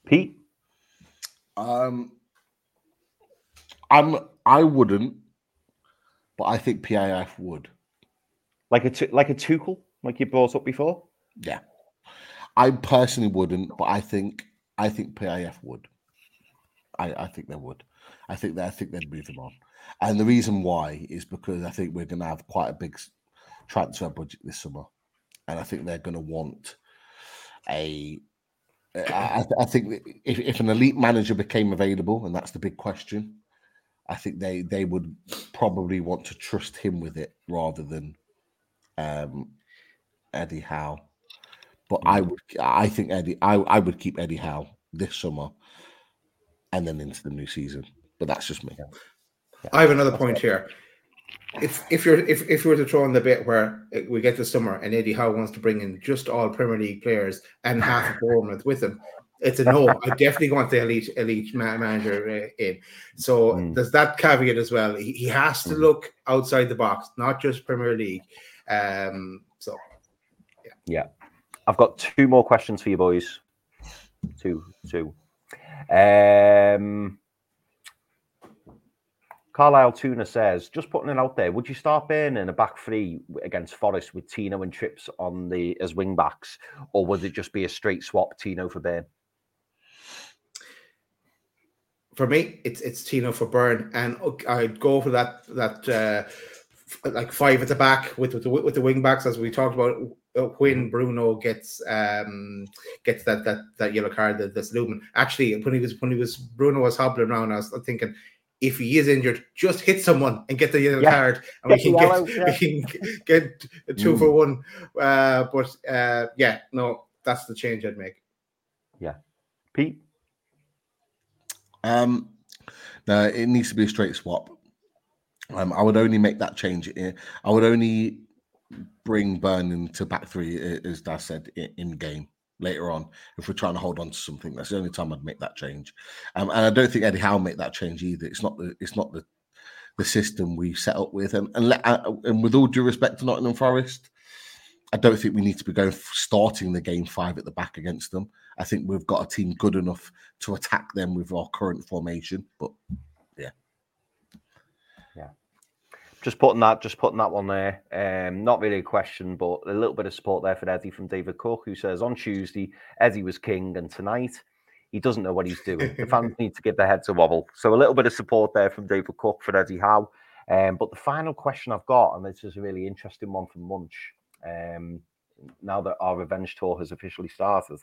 Pete, um, I'm I wouldn't, but I think PIF would. Like a like a Tuchel, like you brought up before. Yeah, I personally wouldn't, but I think I think PIF would. I, I think they would. I think they I think they'd move them on, and the reason why is because I think we're going to have quite a big transfer budget this summer, and I think they're going to want a. I, I think if, if an elite manager became available, and that's the big question, I think they they would probably want to trust him with it rather than um, Eddie Howe. But I would, I think Eddie, I, I would keep Eddie Howe this summer, and then into the new season. But that's just me. Yeah. I have another point here if if you're if, if you were to throw in the bit where we get the summer and Eddie Howe wants to bring in just all Premier League players and half of Bournemouth with him, it's a no. I definitely want the elite elite manager uh, in. So mm. there's that caveat as well. He, he has to mm. look outside the box, not just Premier League. Um, so yeah. yeah, I've got two more questions for you boys. Two, two. Um, Carlisle Tuna says, just putting it out there, would you start Burn in a back three against Forest with Tino and Trips on the as wing backs, or would it just be a straight swap Tino for Burn? For me, it's it's Tino for Burn, and I'd go for that that uh, like five at the back with with the, with the wing backs as we talked about uh, when Bruno gets um gets that that that yellow card that, that's Lumen. Actually, when he was when he was Bruno was hobbling around, I was thinking if he is injured, just hit someone and get the yellow yeah. card, and we can, yellow, get, yeah. we can get a two mm. for one. Uh, but uh, yeah, no, that's the change I'd make. Yeah, Pete. Um, no, it needs to be a straight swap. Um, I would only make that change. I would only bring Burn to back three, as Dad said, in game later on if we're trying to hold on to something. That's the only time I'd make that change. Um, and I don't think Eddie Howe make that change either. It's not the it's not the the system we set up with. And and, let, uh, and with all due respect to Nottingham Forest, I don't think we need to be going starting the game five at the back against them. I think we've got a team good enough to attack them with our current formation. But yeah, yeah. just putting that, just putting that one there. Um, not really a question, but a little bit of support there for Eddie from David Cook, who says on Tuesday Eddie was king, and tonight he doesn't know what he's doing. The fans need to give their heads a wobble. So a little bit of support there from David Cook for Eddie Howe. Um, but the final question I've got, and this is a really interesting one from Munch. Um, now that our revenge tour has officially started,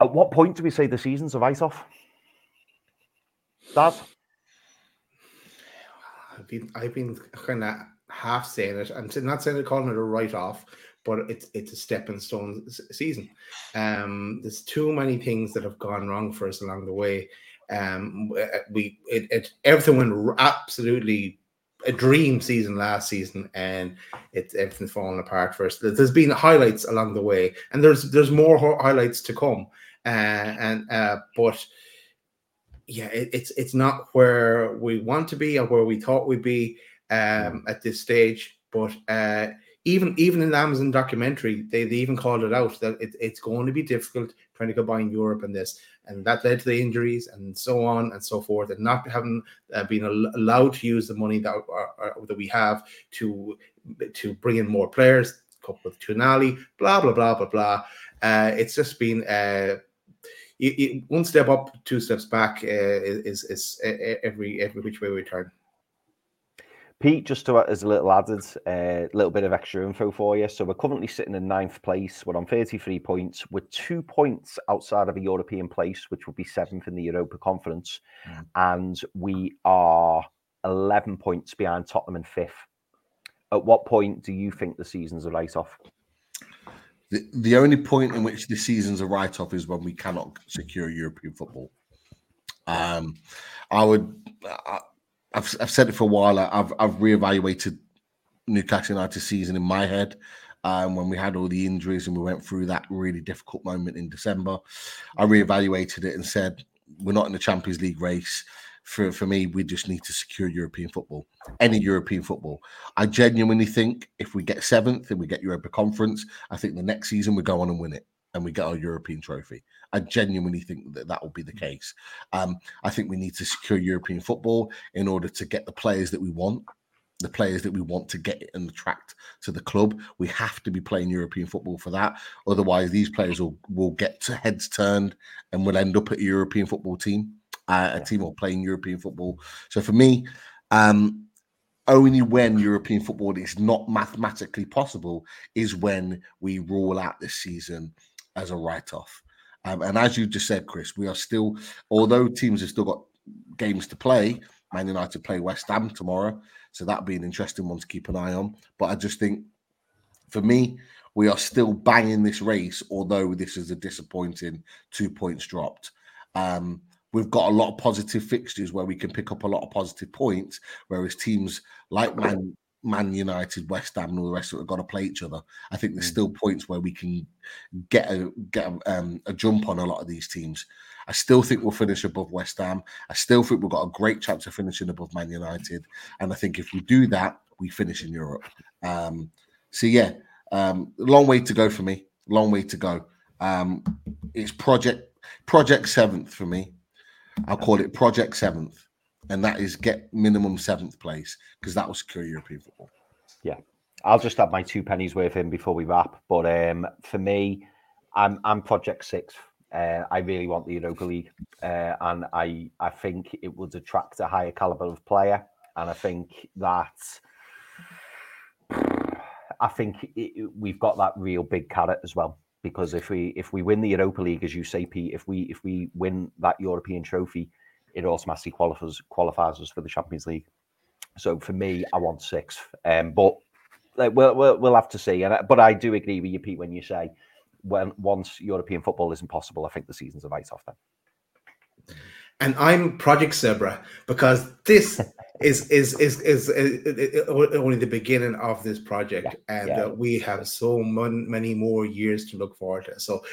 at what point do we say the season's a write-off? Dad? I've been I've been kind of half saying it. I'm not saying they're calling it a write off, but it's it's a stepping stone season. Um, there's too many things that have gone wrong for us along the way. Um, we it, it everything went absolutely a dream season last season, and it's everything's falling apart for us. There's been highlights along the way, and there's there's more highlights to come. Uh, and uh, but yeah, it, it's it's not where we want to be or where we thought we'd be um, at this stage. But uh, even even in the Amazon documentary, they, they even called it out that it, it's going to be difficult trying to combine Europe and this, and that led to the injuries and so on and so forth, and not having uh, been allowed to use the money that uh, that we have to to bring in more players, couple with Tonali, blah blah blah blah blah. Uh, it's just been uh, you, you, one step up, two steps back uh, is, is, is every every which way we turn. Pete, just to as a little added, a uh, little bit of extra info for you. So we're currently sitting in ninth place. We're on 33 points. We're two points outside of a European place, which would be seventh in the Europa Conference. Mm. And we are 11 points behind Tottenham in fifth. At what point do you think the season's a write off? The, the only point in which the season's a write off is when we cannot secure European football. Um, I would. I, I've, I've said it for a while. I've I've reevaluated Newcastle United season in my head. Um, when we had all the injuries and we went through that really difficult moment in December, I reevaluated it and said we're not in the Champions League race. For for me, we just need to secure European football, any European football. I genuinely think if we get seventh and we get Europa Conference, I think the next season we go on and win it and we get our European trophy. I genuinely think that that will be the case. Um, I think we need to secure European football in order to get the players that we want, the players that we want to get and attract to the club. We have to be playing European football for that. Otherwise, these players will, will get to heads turned and will end up at a European football team, uh, a team will playing European football. So for me, um, only when European football is not mathematically possible is when we rule out this season as a write off. Um, and as you just said, Chris, we are still, although teams have still got games to play, Man United play West Ham tomorrow. So that'll be an interesting one to keep an eye on. But I just think for me, we are still banging this race, although this is a disappointing two points dropped. Um, we've got a lot of positive fixtures where we can pick up a lot of positive points, whereas teams like Man Man United, West Ham, and all the rest of it have got to play each other. I think there's mm. still points where we can get a get a, um, a, jump on a lot of these teams. I still think we'll finish above West Ham. I still think we've got a great chance of finishing above Man United, and I think if we do that, we finish in Europe. Um, so yeah, um, long way to go for me. Long way to go. Um, it's project project seventh for me. I'll call it project seventh and that is get minimum seventh place because that will secure European football. Yeah, I'll just add my two pennies worth in before we wrap. But um, for me, I'm I'm Project Six. Uh, I really want the Europa League, uh, and I I think it would attract a higher caliber of player, and I think that. I think it, we've got that real big carrot as well because if we if we win the Europa League, as you say, Pete, if we if we win that European trophy, it automatically qualifies qualifies us for the Champions League. So for me, I want sixth. Um, but like, we'll, we'll, we'll have to see. And but I do agree with you, Pete, when you say when once European football isn't possible, I think the season's a write off then. And I'm Project Zebra because this is, is, is is is, only the beginning of this project, yeah, and yeah. Uh, we have so many more years to look forward to. So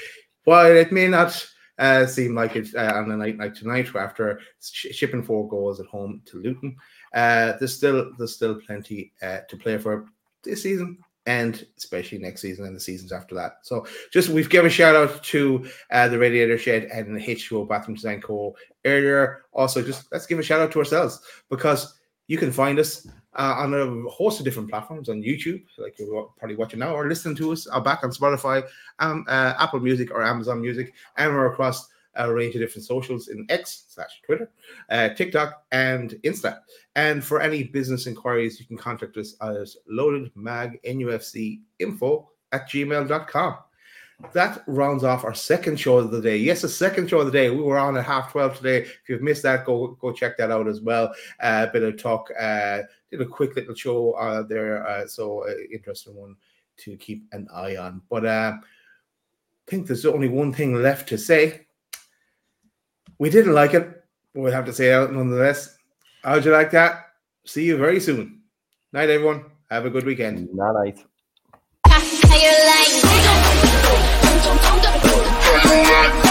while it may not uh, seemed like it uh, on a night like tonight after sh- shipping four goals at home to Luton. Uh, there's still there's still plenty uh, to play for this season and especially next season and the seasons after that. So just we've given a shout out to uh, the Radiator Shed and the H2O Bathroom Design Co. earlier. Also, just let's give a shout out to ourselves because you can find us uh, on a host of different platforms on YouTube, like you're probably watching now, or listening to us uh, back on Spotify, um, uh, Apple Music, or Amazon Music, and we're across a range of different socials in X slash Twitter, uh, TikTok, and Insta. And for any business inquiries, you can contact us as loadedmagnufcinfo at gmail.com that rounds off our second show of the day. Yes, the second show of the day. We were on at half twelve today. If you've missed that, go go check that out as well. A uh, bit of talk. Uh, did a quick little show uh, there. Uh, so uh, interesting one to keep an eye on. But uh, I think there's only one thing left to say. We didn't like it. We'll have to say it nonetheless. How'd you like that? See you very soon. Night, everyone. Have a good weekend. Night. night not